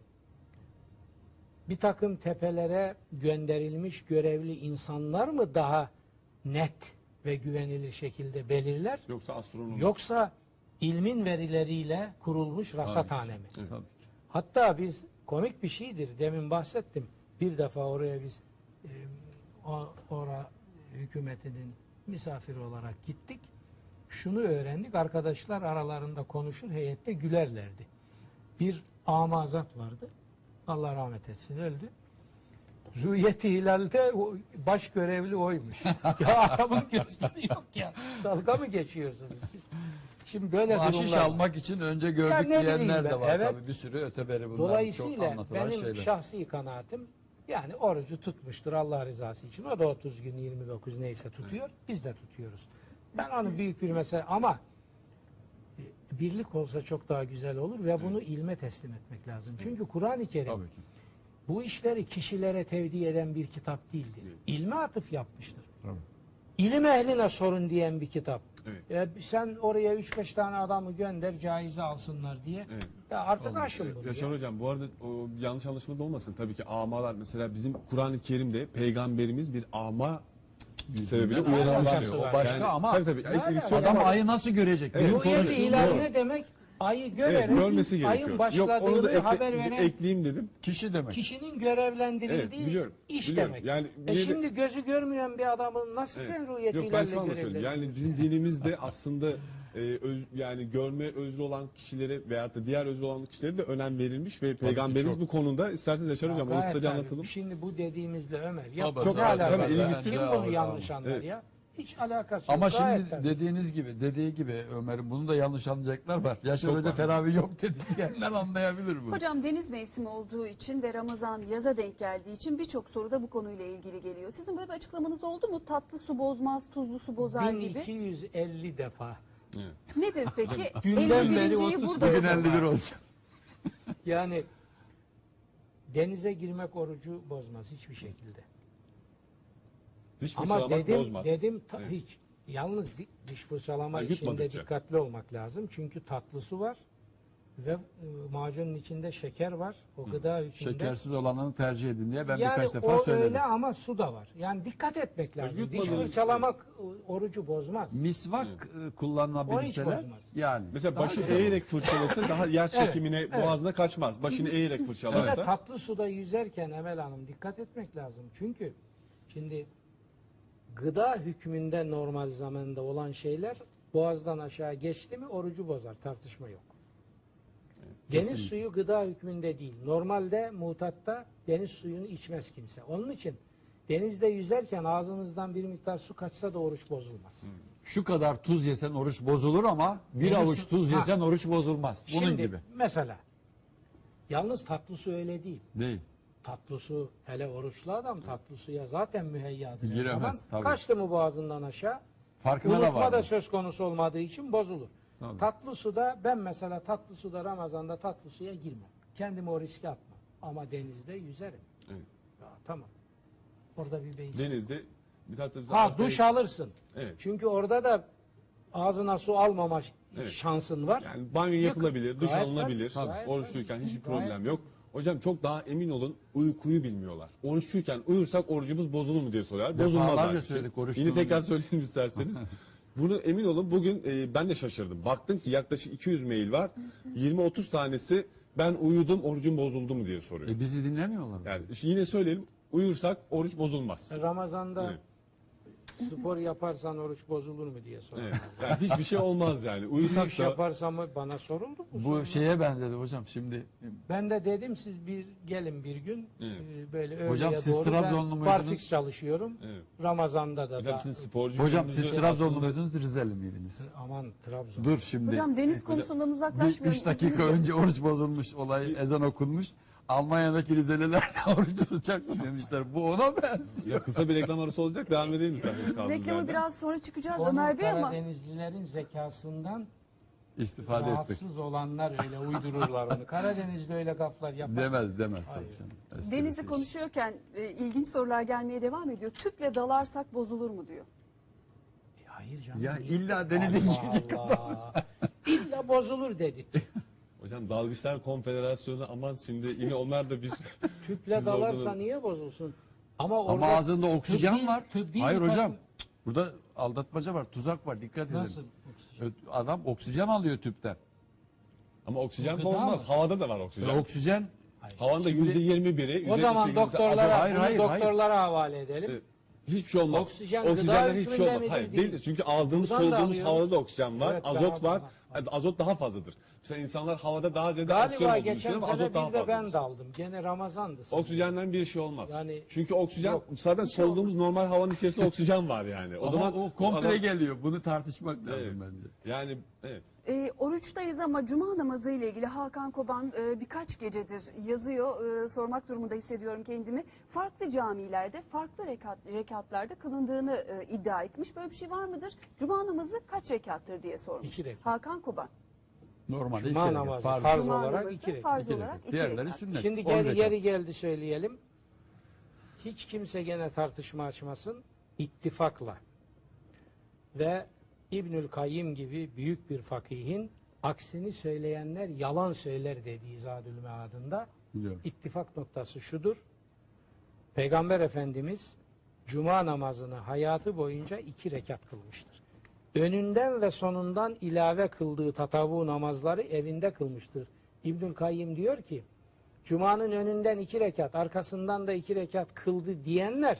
bir takım tepelere gönderilmiş görevli insanlar mı daha net ve güvenilir şekilde belirler? Yoksa astronom. Yoksa ilmin verileriyle kurulmuş rasathane mi? Tabii. Hatta biz komik bir şeydir. Demin bahsettim. Bir defa oraya biz e, o, ora hükümetinin misafiri olarak gittik. Şunu öğrendik. Arkadaşlar aralarında konuşur heyette gülerlerdi. Bir amazat vardı. Allah rahmet etsin öldü. Rüyeti Hilal'de baş görevli oymuş. ya adamın gözleri yok ya. Dalga mı geçiyorsunuz siz? Şimdi böyle Bahşiş durumlar almak için önce gördük Ya diyenler de var evet. tabii. Bir sürü öteberi bunlar çok Dolayısıyla anlatılan benim şeyler. şahsi kanaatim yani orucu tutmuştur Allah rızası için. O da 30 gün 29 neyse tutuyor. Biz de tutuyoruz. Ben onu büyük bir mesele ama birlik olsa çok daha güzel olur ve bunu ilme teslim etmek lazım. Çünkü Kur'an-ı Kerim Tabii ki. bu işleri kişilere tevdi eden bir kitap değildir. İlme atıf yapmıştır. Tabii. İlim ehline sorun diyen bir kitap. Evet. E, sen oraya 3-5 tane adamı gönder caize alsınlar diye. Evet. Ya artık aşın bunu. Yaşar ya. Hocam bu arada o yanlış anlaşılma da olmasın. Tabii ki amalar mesela bizim Kur'an-ı Kerim'de peygamberimiz bir ama sebebiyle Ne uyarılmış. alakası O başka ama Tabii tabii. İlgisi yok adam ama- ayı nasıl görecek? Bizim Rüyeti konuştuğumuz hilal o. ne demek? Ayı görerek Evet, görmesi gerekiyor. ayın Yok onu da ekle- haber bir veren ekleyeyim dedim. Kişi demek. kişinin görevlendirildiği Evet, biliyorum, iş biliyorum. demek. Yani e bir de- şimdi gözü görmeyen bir adamın nasıl sen rüyeti Yok ben anda söyleyeyim. Yani bizim dinimizde aslında e, öz- yani görme özrü olan kişilere veyahut da diğer özrü olan kişilere de önem verilmiş ve peygamberimiz çok. bu konuda isterseniz Yaşar Hocam onu Gayet kısaca tabii. anlatalım. Şimdi bu dediğimizle Ömer. Ya, Tabii, var? ilgisiz. Kim bunu yanlış anlar Evet. ya? Hiç alakası Ama yok. Gayet şimdi tabii. dediğiniz gibi, dediği gibi Ömer'in bunu da yanlış anlayacaklar var. Yaşar Çok Hoca var. teravih yok dedi diyenler anlayabilir bu. Hocam deniz mevsimi olduğu için ve Ramazan yaza denk geldiği için birçok soru da bu konuyla ilgili geliyor. Sizin böyle bir açıklamanız oldu mu? Tatlı su bozmaz, tuzlu su bozar gibi. 1250 defa. Nedir peki? Dünden beri 51.yi 30 burada Bugün yapalım. 51 olacak. Yani denize girmek orucu bozmaz hiçbir şekilde. Hiç Ama fırçalamak dedim bozmaz. dedim ta- Evet. hiç. Yalnız di- diş fırçalama Ha, işinde yutmadıkça. dikkatli olmak lazım. Çünkü tatlı su var ve e, macunun içinde şeker var. O gıda hükmünde. Şekersiz olanını tercih edin diye ben yani birkaç defa o söyledim. öyle ama su da var. Yani dikkat etmek lazım. Diş yutmadığın- fırçalamak e, orucu bozmaz. Misvak e, O hiç kullanılabilseler bozmaz. yani. Mesela Daha başı güzel eğerek fırçalasa daha yer çekimine evet. boğazına kaçmaz. Başını eğerek fırçalarsa. tatlı suda yüzerken Emel Hanım dikkat etmek lazım. Çünkü şimdi gıda hükmünde normal zamanda olan şeyler boğazdan aşağı geçti mi orucu bozar. Tartışma yok. Deniz kesinlikle. suyu gıda hükmünde değil. Normalde mutatta deniz suyunu içmez kimse. Onun için denizde yüzerken ağzınızdan bir miktar su kaçsa da oruç bozulmaz. Şu kadar tuz yesen oruç bozulur ama bir Deniz avuç su- tuz Ha. yesen oruç bozulmaz. Bunun Şimdi gibi. mesela yalnız tatlı su öyle değil. Değil. Tatlı su hele oruçlu adam tatlı suya zaten müheyyadır. her Giremez, zaman. tabii. Kaçtı mı boğazından aşağı? Farkına da Unutma da söz konusu olmadığı için bozulur. Tabii. Tatlı suda ben mesela tatlı suda Ramazan'da tatlı suya girmem. Kendimi o riske atmam. Ama denizde yüzerim. Evet. Ya, tamam. Orada bir beis. Denizde bir tatlı Ha duş alırsın. Evet. Çünkü orada da ağzına su almama Evet. şansın var. Yani banyo Yık- yapılabilir, duş Gayet alınabilir. tabii, gayet Oruçluyken hiçbir Gayet problem yok. Hocam çok daha emin olun uykuyu bilmiyorlar. Oruçluyken uyursak orucumuz bozulur mu diye soruyorlar. Bozulmaz Defalarca söyledik, Yine tekrar söyleyeyim isterseniz. Bunu emin olun bugün e, ben de şaşırdım. Baktım ki yaklaşık 200 mail var. 20-30 tanesi ben uyudum orucum bozuldu mu diye soruyor. E bizi dinlemiyorlar. Yani yine söyleyelim uyursak oruç bozulmaz. Ramazan'da Evet. Spor yaparsan oruç bozulur mu diye soruyorlar. Evet. Yani hiçbir şey olmaz yani. Uyusak Yürüyüş da yaparsam mı bana soruldu mu? Bu şeye benzedi hocam şimdi. Ben de dedim siz bir gelin bir gün Evet. e, böyle öğleye Hocam siz doğru Trabzonlu ben muydunuz? barfix çalışıyorum. Evet. Ramazan'da da, Hocam da sizin sporcu Hocam siz gününüzü Trabzonlu aslında- muydunuz Rizeli miydiniz? aman Trabzon. Dur şimdi. Hocam deniz konusundan uzaklaşmayalım. üç dakika izninizle. önce oruç bozulmuş olay ezan okunmuş. Almanya'daki Rizeliler de oruç tutacak mı demişler. Bu ona benziyor. Ya kısa bir reklam arası olacak. Devam edelim isterseniz kaldığımız Reklamı yerden. biraz sonra çıkacağız Konu Ömer Bey ama Karadenizlilerin zekasından İstifade ettik. rahatsız olanlar öyle uydururlar onu. Karadeniz'de öyle gaflar yapar. Demez demez tabii canım. Esprisi Deniz'i için. konuşuyorken e, ilginç sorular gelmeye devam ediyor. Tüple dalarsak bozulur mu diyor. E, Hayır canım. Ya illa denize Allah girecek Allah. İlla bozulur dedik. Hocam Dalgıçlar Konfederasyonu aman şimdi yine onlar da bir Tüple dalarsa orada- niye bozulsun? Ama Ama orada ağzında oksijen tıbbi- var. tıbbi Hayır bir hocam. Burada aldatmaca var, tuzak var. Dikkat edin. Nasıl? oksijen? Adam oksijen alıyor tüpten. ama oksijen Gıda olmaz. mı? Havada da var oksijen. oksijen Havanın da yüzde yirmi biri. O zaman doktorlara, Hayır, hayır, hayır. doktorlara havale edelim. Evet. Hiçbir şey olmaz. Oksijen Oksijenden hiçbir şey olmaz. Hayır değil? değildir. Çünkü aldığımız Buradan da alıyoruz. havada da oksijen var. Evet, azot var. daha- Azot daha fazladır. Mesela insanlar havada daha ziyade oksijen Galiba olduğunu geçen düşünüyor ama sene azot daha bir de ben daldım. Gene Ramazan'dı. sanırım. Oksijenden bir şey olmaz. Yani- Çünkü oksijen Yok. zaten soluduğumuz normal havanın içerisinde oksijen var yani. O zaman zaman o komple adam- geliyor. Bunu tartışmak lazım Evet. bence. Yani evet. E, oruçtayız ama cuma namazı ile ilgili Hakan Koban e, birkaç gecedir yazıyor. E, sormak durumunda hissediyorum kendimi. Farklı camilerde, farklı rekat, rekatlarda kılındığını e, iddia etmiş. Böyle bir şey var mıdır? Cuma namazı kaç rekattır diye sormuş. İki rekat. Hakan Koban. Normalde Cuma iki rekat. namazı, Farz. farz Cuma olarak iki rekat. farz İki olarak rekat. iki Diğerleri rekat. sünnet. Şimdi rekat. geri geldi söyleyelim. Hiç kimse gene tartışma açmasın. ittifakla ve İbnül Kayyim gibi büyük bir fakihin aksini söyleyenler yalan söyler dediği Zadül Mead'ında Biliyorum. ittifak noktası şudur. Peygamber Efendimiz Cuma namazını hayatı boyunca iki rekat kılmıştır. Önünden ve sonundan ilave kıldığı tatavu namazları evinde kılmıştır. İbnül Kayyim diyor ki, Cuma'nın önünden iki rekat, arkasından da iki rekat kıldı diyenler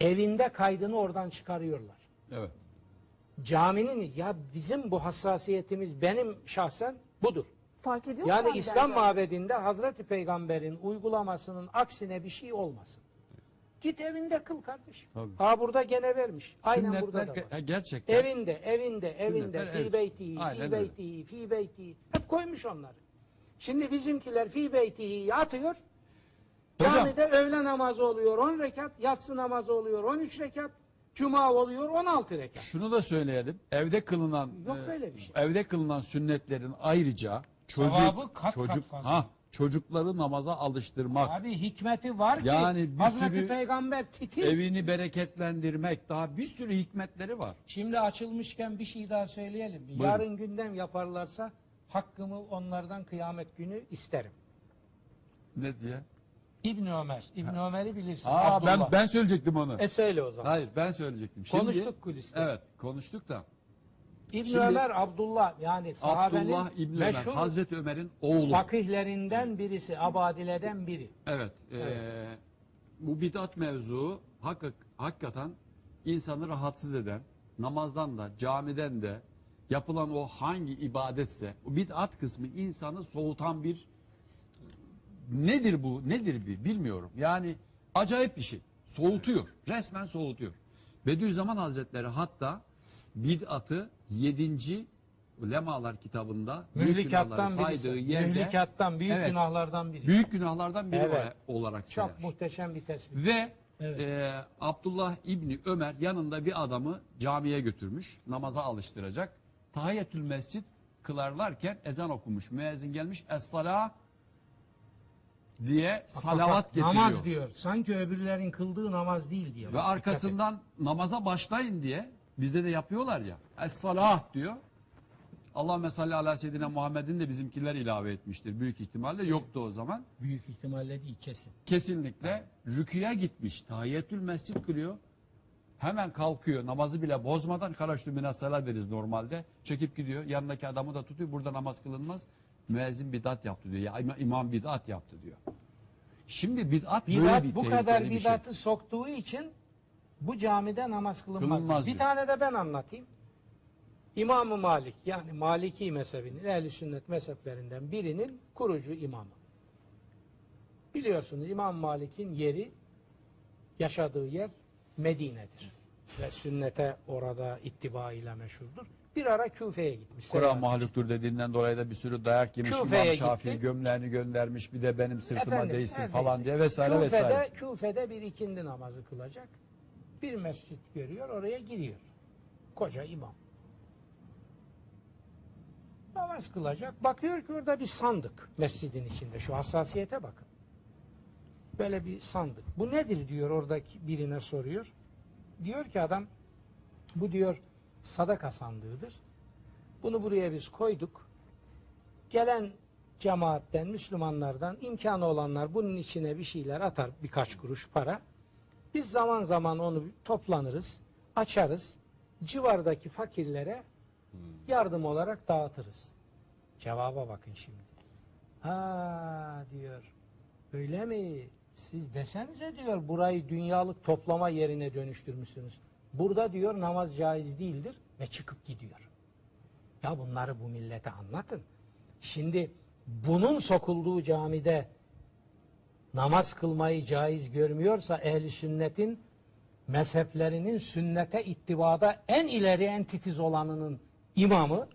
evinde kaydını oradan çıkarıyorlar. Evet. Caminin ya bizim bu hassasiyetimiz benim şahsen budur. Fark ediyor Yani İslam cami? mabedinde Hazreti Peygamber'in uygulamasının aksine bir şey olmasın. Git evinde kıl kardeşim. Tabii. Ha burada gene vermiş. Aynen Sünnetler burada da var. ge- gerçekten. Evinde, evinde, evinde, Sünnetler, fi evet. beytihi, Aynen fi öyle. beytihi, fi beytihi. Hep koymuş onları. Şimdi bizimkiler fi beytihi atıyor. Hocam. Camide öğle namazı oluyor 10 rekat, yatsı namazı oluyor 13 rekat, cuma oluyor 16 rekat. Şunu da söyleyelim. Evde kılınan Yok e, böyle bir şey. Evde kılınan sünnetlerin ayrıca çocuk Sevabı kat kat çocuk fazla. ha çocukları namaza alıştırmak, Abi hikmeti var ki Yani bir Hazreti sürü Peygamber titiz. evini bereketlendirmek daha bir sürü hikmetleri var. Şimdi açılmışken bir şey daha söyleyelim. Buyurun. Yarın gündem yaparlarsa hakkımı onlardan kıyamet günü isterim. Ne diye? İbn Ömer. İbn Ömer'i bilirsin. Aa Abdullah. ben ben söyleyecektim onu. E söyle o zaman. Hayır ben söyleyecektim. Şimdi, Konuştuk kuliste. Evet konuştuk da. İbn Şimdi- Ömer Abdullah yani sahabenin Abdullah İbni Ömer, meşhur Hazreti Ömer'in oğlu. fakihlerinden birisi, abadileden biri. Evet. eee, bu bid'at mevzu hak, hakikaten insanı rahatsız eden, namazdan da, camiden de yapılan o hangi ibadetse, o bid'at kısmı insanı soğutan bir nedir bu, nedir bir bilmiyorum. Yani acayip bir şey. Soğutuyor. Resmen soğutuyor. Bediüzzaman Hazretleri hatta bid'atı 7. Lemalar kitabında büyük günahları Mühlikattan birisi. saydığı yerde Mühlikattan, büyük Evet. günahlardan biri. büyük günahlardan biri Evet. olarak Çok sayar. muhteşem bir tespit. Ve Evet. e, Abdullah İbni Ömer yanında bir adamı camiye götürmüş. Namaza alıştıracak. Tahiyyetül mescid kılarlarken ezan okumuş. Müezzin gelmiş. Es-salah diye Bak, salavat bak, getiriyor. Namaz diyor. Sanki öbürlerin kıldığı namaz değil diye. Ve Bak, dikkat et. arkasından namaza başlayın diye bizde de yapıyorlar ya. Es-salah diyor. Allahümme salli ala seyyidina Muhammed'in de bizimkiler ilave etmiştir. Büyük ihtimalle yoktu o zaman. Büyük ihtimalle değil kesin. Kesinlikle rüküye gitmiş. Tahiyyetül mescid kılıyor. Hemen kalkıyor. Namazı bile bozmadan karaştü minasala deriz normalde. Çekip gidiyor. Yanındaki adamı da tutuyor. Burada namaz kılınmaz. Müezzin bid'at yaptı diyor. Ya ima- imam bid'at yaptı diyor. Şimdi bid'at böyle Bidat bir bu tehlikeli kadar bir şey. bidatı soktuğu için Bu camide namaz kılınmaz. Kılınmaz bir diyor. tane de ben anlatayım. İmam-ı Malik yani Maliki mezhebinin ehl sünnet mezheplerinden birinin kurucu imamı. Biliyorsunuz İmam Malik'in yeri yaşadığı yer Medine'dir. Ve sünnete orada ittiba ile meşhurdur. Bir ara Küfe'ye gitmiş. Kur'an mahluktur dediğinden dolayı da bir sürü dayak yemiş. Küfe'ye İmam Şafii gitti. gömleğini göndermiş. Bir de benim sırtıma Efendim, değsin her falan neyse. diye vesaire Küfe'de, vesaire. Küfe'de bir ikindi namazı kılacak. Bir mescit görüyor, oraya giriyor. Koca imam. Namaz kılacak. Bakıyor ki orada bir sandık mescidin içinde. Şu hassasiyete bakın. Böyle bir sandık. Bu nedir diyor oradaki birine soruyor. Diyor ki adam bu diyor sadaka sandığıdır. Bunu buraya biz koyduk. Gelen cemaatten, Müslümanlardan imkanı olanlar bunun içine bir şeyler atar, birkaç kuruş para. Biz zaman zaman onu toplanırız, açarız, civardaki fakirlere yardım olarak dağıtırız. Cevaba bakın şimdi. Ha diyor, öyle mi? Siz desenize diyor burayı dünyalık toplama yerine dönüştürmüşsünüz. Burada diyor namaz caiz değildir ve çıkıp gidiyor. Ya bunları bu millete anlatın. Şimdi bunun sokulduğu camide namaz kılmayı caiz görmüyorsa ehli sünnetin mezheplerinin sünnete ittibada en ileri en titiz olanının imamı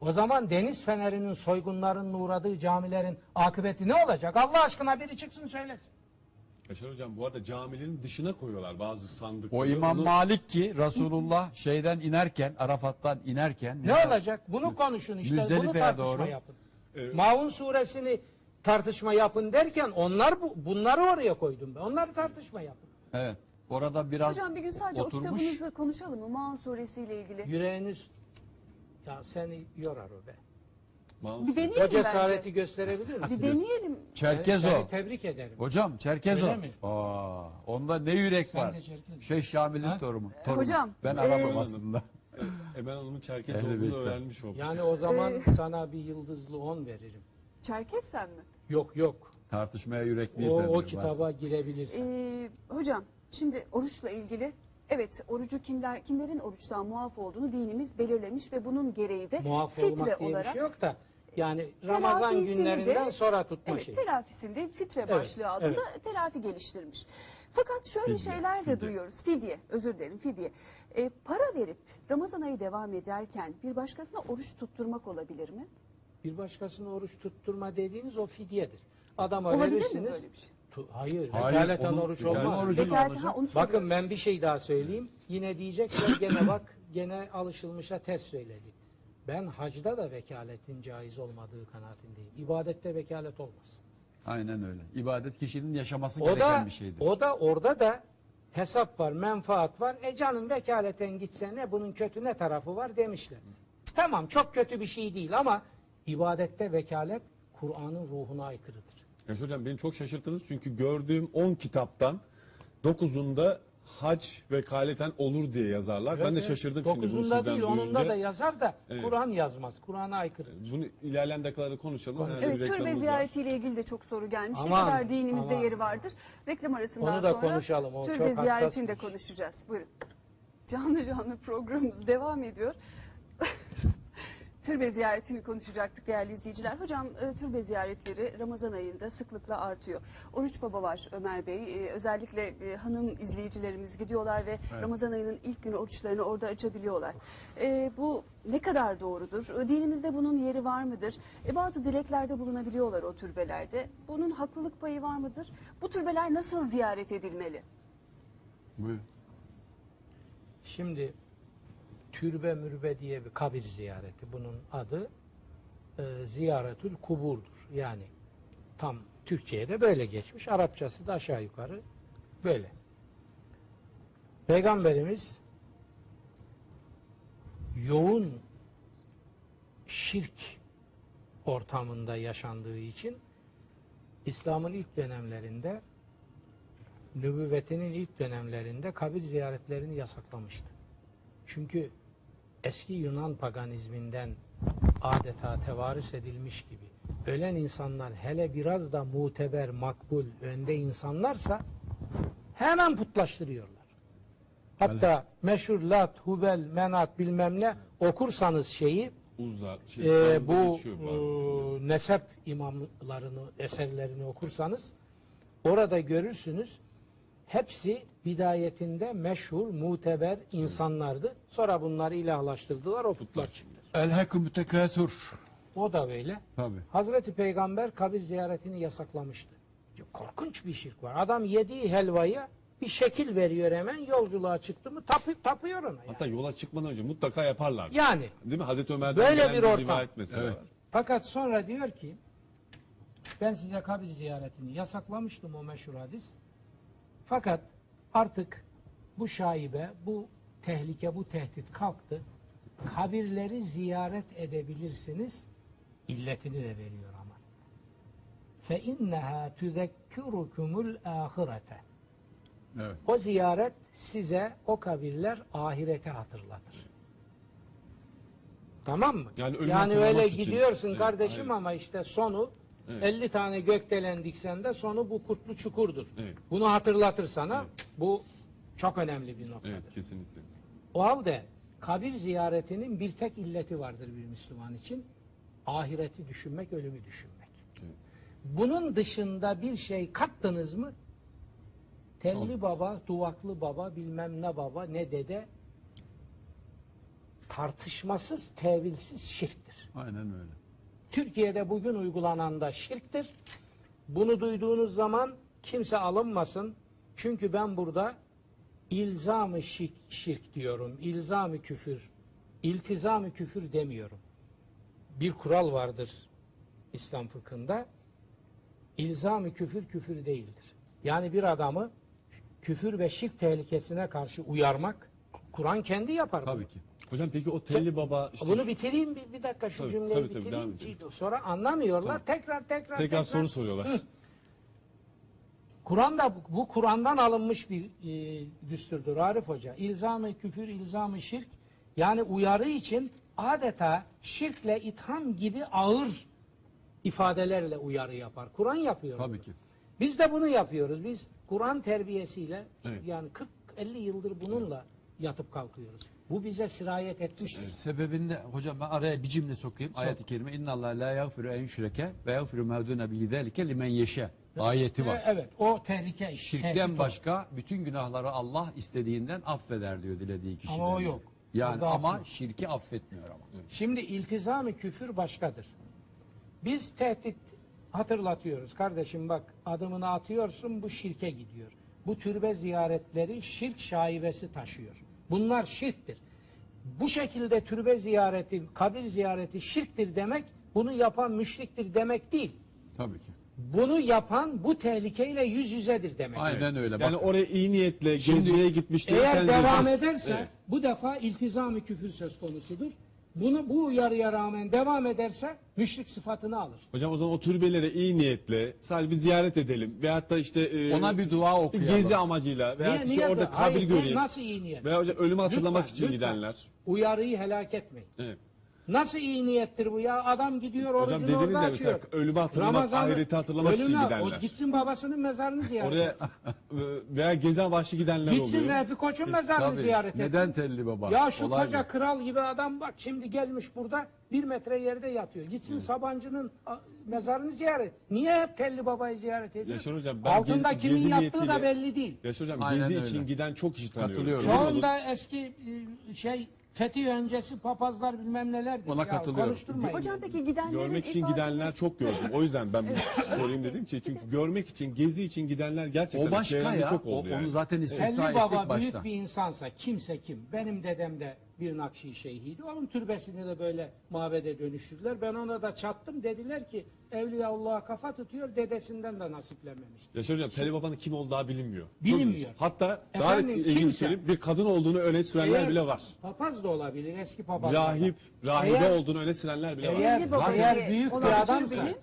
o zaman deniz fenerinin soygunlarının uğradığı camilerin akıbeti ne olacak? Allah aşkına biri çıksın söylesin. Yaşar hocam bu arada camilerin dışına koyuyorlar bazı sandıkları. O İmam Onu- Malik ki Resulullah şeyden inerken, Arafat'tan inerken Ne olacak? Bunu konuşun işte. Bunu tartışma doğru. yapın. Evet. Maun suresini tartışma yapın derken onlar bu, bunları oraya koydum ben. Onları tartışma yapın. Evet. Orada biraz Hocam bir gün sadece oturmuş. o kitabınızı konuşalım mı? Maun suresiyle ilgili. Yüreğiniz ya seni yorar o be. Mahmut Bir deneyelim O cesareti bence. gösterebilir misin? Bir deneyelim. Çerkezo. Seni tebrik ederim. Hocam Çerkezo. Öyle mi? Aa, onda ne yürek Sen var. de Çerkezo. Şeyh Şamil'in Ha? torunu. torunu. Hocam, Ben e, Arap'ım aslında. Emel Hanım'ın Çerkez olduğunu öğrenmiş olduk. Yani o zaman sana bir yıldızlı on veririm. Çerkes sen mi? Yok yok. Tartışmaya O, yürekliysen. o diyor, kitaba varsa. girebilirsin. Ee, hocam şimdi oruçla ilgili evet orucu kimler kimlerin oruçtan muaf olduğunu dinimiz belirlemiş ve bunun gereği de Muaf fitre olmak diye olarak bir şey yok da yani Ramazan telafisini günlerinden de- sonra tutma evet, şeyi. telafisinde fitre Evet, başlığı altında evet. telafi geliştirmiş. Fakat şöyle Fidye, şeyler de fidye. duyuyoruz. Fidye, özür dilerim fidye. Ee, para verip Ramazan ayı devam ederken bir başkasına oruç tutturmak olabilir mi? Bir başkasına oruç tutturma dediğiniz o fidyedir. Adama Olabilir mi verirsiniz. böyle bir şey? Tu- hayır, Hayır, vekaleten onun- oruç vekaleten olmaz. orucu ha, onu Bakın ben bir şey daha söyleyeyim. Yine diyecekler gene bak gene alışılmışa ters söyledi. Ben hacda da vekaletin caiz olmadığı kanaatindeyim. İbadette vekalet olmaz. Aynen öyle. İbadet kişinin yaşaması O gereken da bir şeydir. o da orada da hesap var, menfaat var. E canım vekaleten gitse ne bunun kötü ne tarafı var demişler. Tamam çok kötü bir şey değil ama ibadette vekalet Kur'an'ın ruhuna aykırıdır. Yaşar hocam beni çok şaşırttınız çünkü gördüğüm 10 kitaptan 9'unda hac vekaleten olur diye yazarlar. ben de Evet, şaşırdım evet. şimdi bunu Dokuzunda sizden değil, duyunca. onunda da yazar da Evet. Kur'an yazmaz. Kur'an'a aykırı. Bunu ilerleyen dakikalarda konuşalım. Konuş- Herhalde bir Evet, türbe reklamımız var. ziyaretiyle ilgili de çok soru gelmiş. Aman, ne kadar dinimizde aman. yeri vardır. Reklam arasından Onu da sonra konuşalım, o türbe çok ziyaretini de iş. konuşacağız. Buyurun. Canlı canlı programımız devam ediyor. türbe ziyaretini konuşacaktık değerli izleyiciler. Hocam e, türbe ziyaretleri Ramazan ayında sıklıkla artıyor. Oruç Baba var Ömer Bey. E, özellikle e, hanım izleyicilerimiz gidiyorlar ve Ramazan ayının ilk günü oruçlarını orada açabiliyorlar. E, bu ne kadar doğrudur? Dinimizde bunun yeri var mıdır? E, bazı dileklerde bulunabiliyorlar o türbelerde. Bunun haklılık payı var mıdır? Bu türbeler nasıl ziyaret edilmeli? Buyur. Şimdi türbe mürbe diye bir kabir ziyareti bunun adı e, ziyaretül kuburdur. Yani tam Türkçe'ye de böyle geçmiş. Arapçası da aşağı yukarı böyle. Peygamberimiz yoğun şirk ortamında yaşandığı için İslam'ın ilk dönemlerinde nübüvvetinin ilk dönemlerinde kabir ziyaretlerini yasaklamıştı. Çünkü eski Yunan paganizminden adeta tevarüs edilmiş gibi ölen insanlar hele biraz da muteber, makbul, önde insanlarsa hemen putlaştırıyorlar. Hatta meşhur Lat, Hubel, Menat bilmem ne okursanız şeyi Uzza, şey, e, bu e, nesep imamlarını, eserlerini okursanız orada görürsünüz hepsi bidayetinde meşhur, muteber insanlardı. Sonra bunları ilahlaştırdılar, o putlar çıktı. El hakkı tekâtur. O da böyle. Tabii. Hazreti Peygamber kabir ziyaretini yasaklamıştı. Korkunç bir şirk var. Adam yediği helvaya bir şekil veriyor hemen yolculuğa çıktı mı tapı, tapıyor ona. Yani. Hatta yola çıkmadan önce mutlaka yaparlar. yani Değil mi? Hazreti Ömer'den Böyle bir ortam. Evet. var. Fakat sonra diyor ki ben size kabir ziyaretini yasaklamıştım o meşhur hadis. Fakat artık bu şaibe, bu tehlike, bu tehdit kalktı. Kabirleri ziyaret edebilirsiniz. İlletini de veriyor ama. Fe inneha tuzekkirukumul ahirete. Evet. O ziyaret size o kabirler ahirete hatırlatır. Tamam mı? Yani yani öyle için. gidiyorsun Evet, kardeşim aynen. ama işte sonu Evet. 50 tane gökdelen diksen de sonu bu kurtlu çukurdur. Evet. Bunu hatırlatır sana. Bu çok önemli bir noktadır. Evet kesinlikle. O halde kabir ziyaretinin bir tek illeti vardır bir Müslüman için. Ahireti düşünmek, ölümü düşünmek. Evet. Bunun dışında bir şey kattınız mı? Telli Olmaz. baba, duvaklı baba, bilmem ne baba, ne dede tartışmasız, tevilsiz şirktir. Aynen öyle. Türkiye'de bugün uygulanan da şirktir. Bunu duyduğunuz zaman kimse alınmasın. Çünkü ben burada ilzamı şirk, şirk diyorum. İlzamı küfür, iltizamı küfür demiyorum. Bir kural vardır İslam fıkhında. İlzamı küfür küfür değildir. Yani bir adamı küfür ve şirk tehlikesine karşı uyarmak Kur'an kendi yapar. bunu. Tabii ki. Hocam peki o telli baba işte Bunu bitireyim bir, bir dakika şu Tabii, cümleyi tabii, tabii, bitireyim. edelim. Sonra anlamıyorlar. Tekrar tekrar tekrar soru soruyorlar. Kur'an'da bu, bu Kur'an'dan alınmış bir e, düsturdur Arif Hoca. İlzam-ı küfür, ilzam-ı şirk yani uyarı için adeta şirkle itham gibi ağır ifadelerle uyarı yapar. Kur'an yapıyor. Tabii bunu. ki. Biz de bunu yapıyoruz. Biz Kur'an terbiyesiyle Evet. yani 40-50 yıldır bununla yatıp kalkıyoruz. Bu bize sirayet etmiş. Sebebinde hocam ben araya bir cümle sokayım. Ayet-i kerime inna Allah la yaghfiru en yüşreke ve yaghfiru ma dune bihi zalike limen yeşe. Ayeti var. E, Evet, o tehlike. Şirkten o. başka bütün günahları Allah istediğinden affeder diyor dilediği kişileri. Ama o yok. Yani Orada ama affı- şirki affetmiyor ama. Şimdi iltizam-ı küfür başkadır. Biz tehdit hatırlatıyoruz. Kardeşim bak adımını atıyorsun bu şirke gidiyor. Bu türbe ziyaretleri şirk şaibesi taşıyor. Bunlar şirktir. Bu şekilde türbe ziyareti, kabir ziyareti şirktir demek, bunu yapan müşriktir demek değil. Tabii ki. Bunu yapan bu tehlikeyle yüz yüzedir demek. Aynen öyle. Yani bakın. oraya iyi niyetle Şimdi- gezmeye gitmişler. Eğer devam ederse Evet. bu defa iltizam-ı küfür söz konusudur. Bunu bu uyarıya rağmen devam ederse müşrik sıfatını alır. Hocam o zaman o türbelere iyi niyetle sadece bir ziyaret edelim. Veyahut da işte e, Ona bir dua okuyalım. gezi amacıyla veyahut Niye- işte niye orada kabir Hayır, göreyim. Nasıl iyi niyet? Veya hocam ölümü hatırlamak Lütfen, için lütfen. gidenler. Uyarıyı helak etmeyin. Evet. Nasıl iyi niyettir bu ya? Adam gidiyor Hocam orucunu dediniz orada ya mesela açıyor. ölümü hatırlamak, Ramazan'ı- ahireti hatırlamak için ölüme- gidenler. O gitsin babasının mezarını ziyaret Oraya etsin. e, veya gezi amaçlı gidenler Gitsin oluyor. Vehbi Koç'un mezarını Tabii. ziyaret etsin. Neden telli baba? Ya şu Olay koca bu. kral gibi adam bak şimdi gelmiş burada bir metre yerde yatıyor. Gitsin Sabancı'nın a, mezarını ziyaret. Niye hep Telli Baba'yı ziyaret ediyor? Yaşar hocam, ben Altında gezi- kimin gezi yattığı da niyetiyle- belli değil. Yaşar hocam Aynen gezi öyle. için giden çok kişi tanıyorum. Katılıyorum. Şu anda eski e, şey fetih öncesi papazlar bilmem nelerdir. Ona katılıyorum. Konuşturmayın. Hocam peki gidenlerin Görmek için ifade- gidenler çok gördüm. O yüzden ben bir sorayım dedim ki çünkü görmek için, gezi için gidenler gerçekten O başka çevremde ya. çok O, oldu yani. Onu zaten istisna Telli ettik Baba büyük bir insansa kimse kim? Benim dedem de bir Nakşi şeyhiydi. Onun türbesini de böyle mabede dönüştürdüler. Ben ona da çattım. Dediler ki Evliyaullah'a kafa tutuyor. Dedesinden de nasiplenmemiş. Yaşar hocam Telli Baba'nın kim olduğu daha bilinmiyor. Bilinmiyor. Hatta daha Efendim, ilginç kimse- söyleyeyim bir kadın olduğunu öne sürenler Eğer- bile var. Papaz da olabilir. Eski papaz. Rahip, rahibe Eğer- olduğunu öne sürenler bile var. Eğer, Baba eğer diye büyük bir adamsa türbenin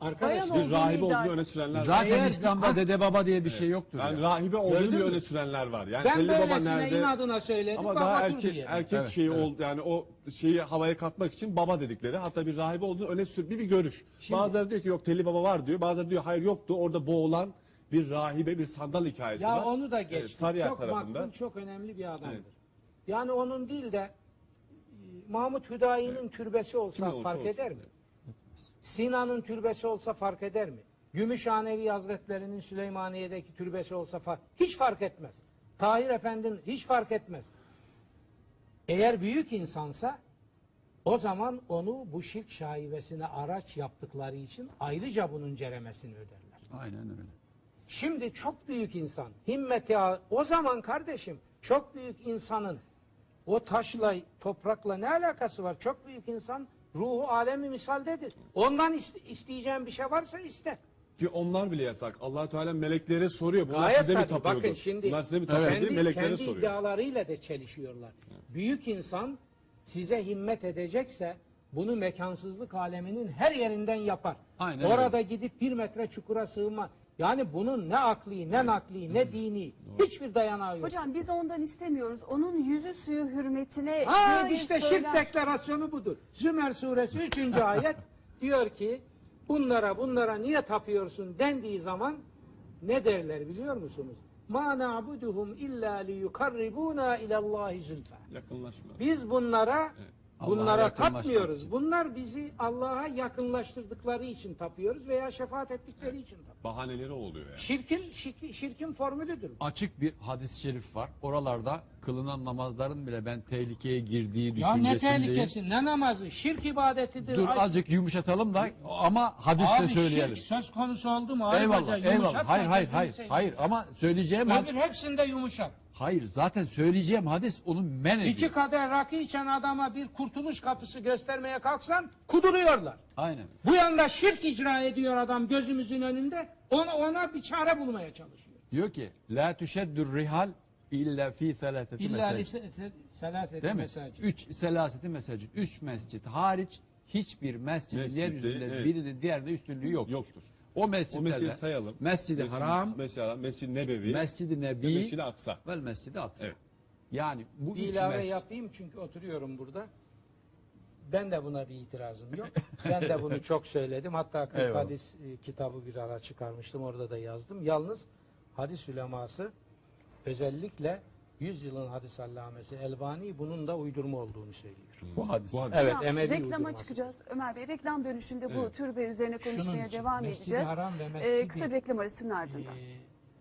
arkadaş bayan Bir olduğunu rahibe iddia olduğunu öne sürenler var. Zaten Eğer- İslam'da dede baba diye bir şey yoktur. Yani ya. rahibe olduğunu Gördün bir mü? öne sürenler var. Yani ben Telli Baba böylesine nerede? inadına söyledim. Ama daha erkek diye. erkek Evet, şeyi evet. ol yani o şeyi havaya katmak için baba dedikleri hatta bir rahibe olduğunu öne sür bir bir görüş. bazıları diyor ki yok telli baba var diyor. Bazıları diyor hayır yoktu. Orada boğulan bir rahibe bir sandal hikayesi Ya var. onu da Evet, geçtik. Sarıyer çok tarafında. makbul, çok önemli bir adamdır. Evet. Yani onun değil de e, Mahmut Hüdayi'nin türbesi olsa Kimin olursa fark olsun. eder mi? Sinan'ın türbesi olsa fark eder mi? Gümüşhanevi Hazretleri'nin Süleymaniye'deki türbesi olsa fark hiç fark etmez. Tahir Efendi'nin hiç fark etmez. Eğer büyük insansa o zaman onu bu şirk şaibesine araç yaptıkları için ayrıca bunun ceremesini öderler. Aynen öyle. Şimdi çok büyük insan, himmeti o zaman kardeşim çok büyük insanın o taşla, toprakla ne alakası var? Çok büyük insan ruhu alemi misaldedir. Ondan iste- isteyeceğin bir şey varsa iste. Ki onlar bile yasak. allah Teala meleklere soruyor. Bunlar Gayet size mi tabii. tapıyordu? Bakın şimdi Bunlar size mi tapıyordu kendi, diye meleklere kendi soruyor. iddialarıyla da çelişiyorlar. Büyük insan size himmet edecekse bunu mekansızlık aleminin her yerinden yapar. Aynen Orada gidip bir metre çukura sığınma. Yani bunun ne akli, ne nakli, ne dini hiçbir dayanağı yok. Hocam biz ondan istemiyoruz. Onun yüzü suyu hürmetine Ha diye bir işte şirk deklarasyonu budur. Zümer suresi 3. ayet diyor ki bunlara bunlara niye tapıyorsun dendiği zaman ne derler biliyor musunuz? Ma na'buduhum illa liyukarribuna ilallahi zülfe. Yakınlaşma. Biz bunlara Allah'a bunlara tapmıyoruz. Bunlar bizi Allah'a yakınlaştırdıkları için tapıyoruz veya şefaat ettikleri için tapıyoruz. Bahaneleri oluyor yani. Şirkin, şirkin, şirkin formülüdür. Açık bir hadis-i şerif var. Oralarda kılınan namazların bile ben tehlikeye girdiği Ya ne düşüncesindeyim. tehlikesi, ne namazı, şirk ibadetidir. Dur Ay- azıcık yumuşatalım da ama hadisle Abi söyleyelim. şirk söz konusu oldu mu? Eyvallah, eyvallah. Hayır, hayır, hayır. Hayır ama söyleyeceğim had- Öbür hepsinde yumuşak. Hayır zaten söyleyeceğim hadis onu men ediyor. İki kadeh rakı içen adama bir kurtuluş kapısı göstermeye kalksan kuduruyorlar. Aynen. Bu yanda şirk icra ediyor adam gözümüzün önünde. Ona, ona bir çare bulmaya çalışıyor. Diyor ki la tuşeddür rihal illa fi selaseti İlla mesacid. selaseti Değil mi? mesacid. Üç selaseti mesacid. Üç mescit hariç hiçbir mescidin yeryüzünde evet. birinin diğerinde üstünlüğü yoktur. Yoktur. O O mescitlerde mescidi sayalım. Mescid-i Mescid- Haram, Mescid-i Haram, Mescid-i Nebevi, Mescid-i ve Nebi Mescid-i Aksa. ve Mescid-i Aksa. Evet. Yani bu Bir üç ilave mescid. yapayım çünkü oturuyorum burada. Ben de buna bir itirazım yok. Ben de bunu çok söyledim. Hatta 40 Eyvallah. hadis e, kitabı bir ara çıkarmıştım. Orada da yazdım. Yalnız hadis uleması özellikle 100 yılın hadis allamesi Elbani bunun da uydurma olduğunu söylüyor. Bu hadis. Bu hadis. Evet, Hocam, Emevi reklama uydurması. çıkacağız. Ömer Bey reklam dönüşünde bu Evet. türbe üzerine konuşmaya için, devam Mescid-i edeceğiz. Haram ve Ee, Mescid-i- kısa bir reklam arasının ardından. Ee,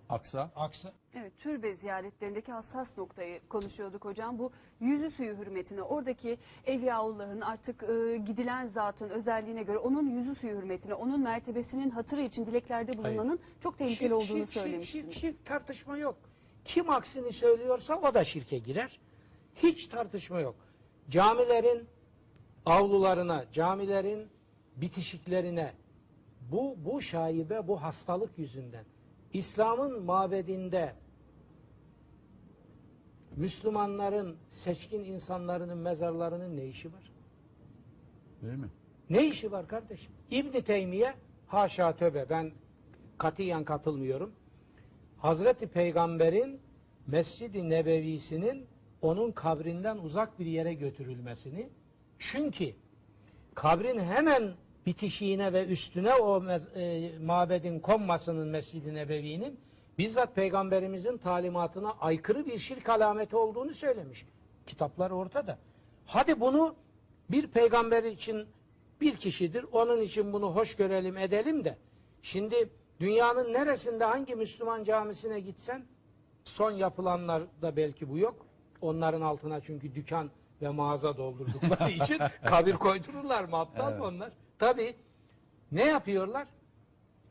Aksa. aksa Evet, türbe ziyaretlerindeki hassas noktayı konuşuyorduk hocam. Bu yüzü suyu hürmetine, oradaki Evliyaullah'ın artık e, gidilen zatın özelliğine göre onun yüzü suyu hürmetine, onun mertebesinin hatırı için dileklerde bulunmanın çok tehlikeli Şirk, olduğunu şirk, şirk, söylemiştiniz. Şirk, şirk tartışma yok. Kim aksini söylüyorsa o da şirke girer. Hiç tartışma yok. Camilerin avlularına, camilerin bitişiklerine bu bu şaibe, bu hastalık yüzünden İslam'ın mabedinde Müslümanların, seçkin insanların mezarlarının ne işi var? Değil mi? Ne işi var kardeşim? İbn Teymiye haşa töbe ben katiyen katılmıyorum. Hazreti Peygamber'in Mescid-i Nebevisinin onun kabrinden uzak bir yere götürülmesini çünkü kabrin hemen bitişiğine ve üstüne o e, mabedin konmasının Mescid-i Nebevi'nin bizzat Peygamberimizin talimatına aykırı bir şirk alameti olduğunu söylemiş. Kitaplar ortada. Hadi bunu bir peygamber için bir kişidir. Onun için bunu hoş görelim edelim de. Şimdi dünyanın neresinde hangi Müslüman camisine gitsen son yapılanlarda belki bu yok. Onların altına çünkü dükkan ve mağaza doldurdukları için kabir koydururlar mı? Aptal mı onlar? Tabii. Ne yapıyorlar?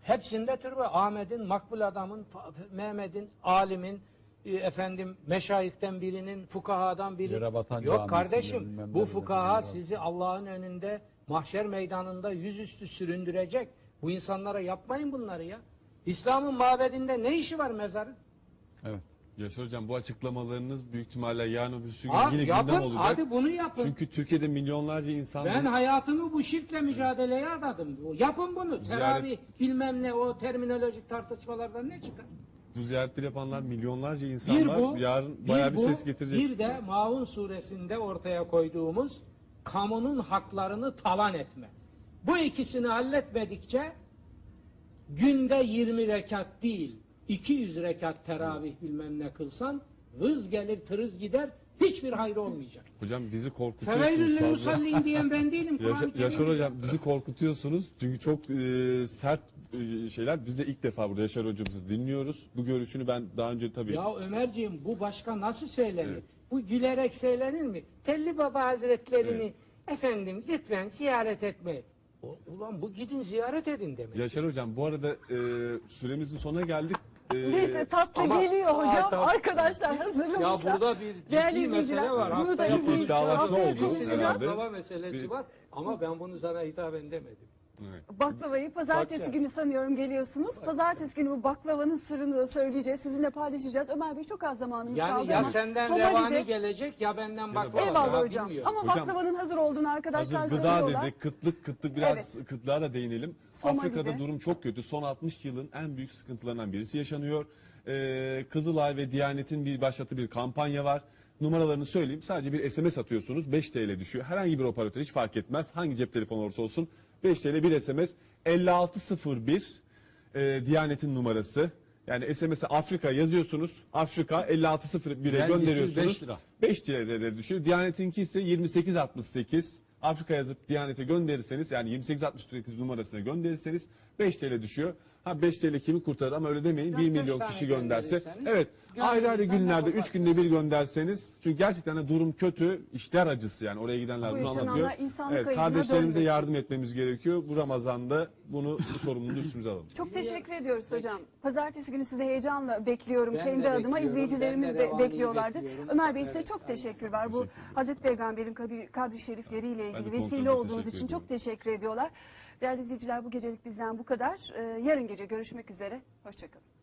Hepsinde türbe. Ahmet'in, makbul adamın, Mehmet'in, alimin, e, efendim meşayihten birinin, fukahadan batan Yok camisinde kardeşim bu fukaha sizi Allah'ın önünde mahşer meydanında yüzüstü süründürecek. Bu insanlara yapmayın bunları ya. İslam'ın mabedinde ne işi var mezarın? Evet. Yaşar Hocam bu açıklamalarınız büyük ihtimalle yarın öbürsü gün Ha, yine yapın, gündem olacak. hadi bunu yapın. Çünkü Türkiye'de milyonlarca insan Ben hayatımı bu şirkle mücadeleye adadım. Yapın bunu. Ziyaret- Teravih bilmem ne o terminolojik tartışmalardan ne çıkar? bu ziyaretleri yapanlar milyonlarca insan Bir var. bu, yarın bayağı bir, bu, ses getirecek. Bir de Maun suresinde ortaya koyduğumuz kamunun haklarını talan etme. Bu ikisini halletmedikçe günde 20 rekat değil, 200 rekat teravih bilmem ne kılsan vız gelir tırız gider hiçbir hayrı olmayacak. Hocam bizi korkutuyorsunuz Feveylül fazla. musallin diyen ben değilim. Yaşar, Yaşar hocam bizi korkutuyorsunuz çünkü çok e, sert e, şeyler. Biz de ilk defa burada Yaşar hocamızı dinliyoruz. Bu görüşünü ben daha önce tabii Ya Ömerciğim bu başka nasıl söylenir? Bu gülerek söylenir mi? Telli Baba Hazretlerini efendim lütfen ziyaret etme. O- Ulan bu gidin ziyaret edin demek. Yaşar hocam bu arada e, süremizin sonuna geldik. E, Neyse tatlı ama- geliyor Aa, hocam. tamam. Arkadaşlar Ya hazırlamışlar. burada bir ciddi Değerli mesele izleyiciler, var. bunu da Haftaya Haftaya oldu konuşacağız. Baklava meselesi Bir- var ama ben bunu sana hitaben demedim. Baklavayı pazartesi Bakacağız. günü sanıyorum geliyorsunuz. Pazartesi günü bu baklavanın sırrını da söyleyeceğiz. Sizinle paylaşacağız. Ömer Bey çok az zamanımız kaldı Yani ya ama senden Somali'de- revani gelecek ya benden baklava. Eyvallah Ya hocam. bilmiyorum. Ama Hocam, baklavanın hazır olduğunu arkadaşlar Hazır gıda söylüyorlar. dedik, kıtlık kıtlık biraz Evet. kıtlığa da değinelim. Somali'de. Afrika'da durum çok kötü. Son 60 yılın en büyük sıkıntılarından birisi yaşanıyor. Ee, Kızılay ve Diyanet'in bir başlattığı bir kampanya var. Numaralarını söyleyeyim. Sadece bir SMS atıyorsunuz. 5 TL düşüyor. Herhangi bir operatör hiç fark etmez. Hangi cep telefonu olursa olsun. 5 TL bir SMS. 5601 e, Diyanet'in numarası. Yani SMS'e Afrika yazıyorsunuz. Afrika 5601'e Vergisiz gönderiyorsunuz. beş lira. 5 TL'lere düşüyor. Diyanet'inki ise 2868. Afrika yazıp Diyanet'e gönderirseniz yani 2868 numarasına gönderirseniz 5 TL düşüyor. Ha 5 TL kimi kurtarır ama öyle demeyin. Ya 1 kaç milyon kişi gönderse. Evet. Ayrı ayrı günlerde ne 3 yaparsın? günde bir gönderseniz. Çünkü gerçekten de durum kötü. işler acısı yani oraya gidenler Bu bunu yaşananlar anlatıyor. insanlık Evet, ayıbına kardeşlerimize dönmesin. yardım etmemiz gerekiyor. Bu Ramazan'da bunu bu sorumluluğu üstümüze alalım. Çok teşekkür ediyoruz hocam. Pazartesi günü sizi heyecanla bekliyorum. Ben Kendi adıma bekliyorum. izleyicilerimiz Ben de bekliyorum. Ömer Bey size Evet. çok teşekkür var. Bu Hazreti Peygamber'in kabri, kabri şerifleriyle ilgili vesile olduğunuz teşekkür için çok ediyorum. teşekkür ediyorlar. Değerli izleyiciler bu gecelik bizden bu kadar. Ee, yarın gece görüşmek üzere. Hoşçakalın.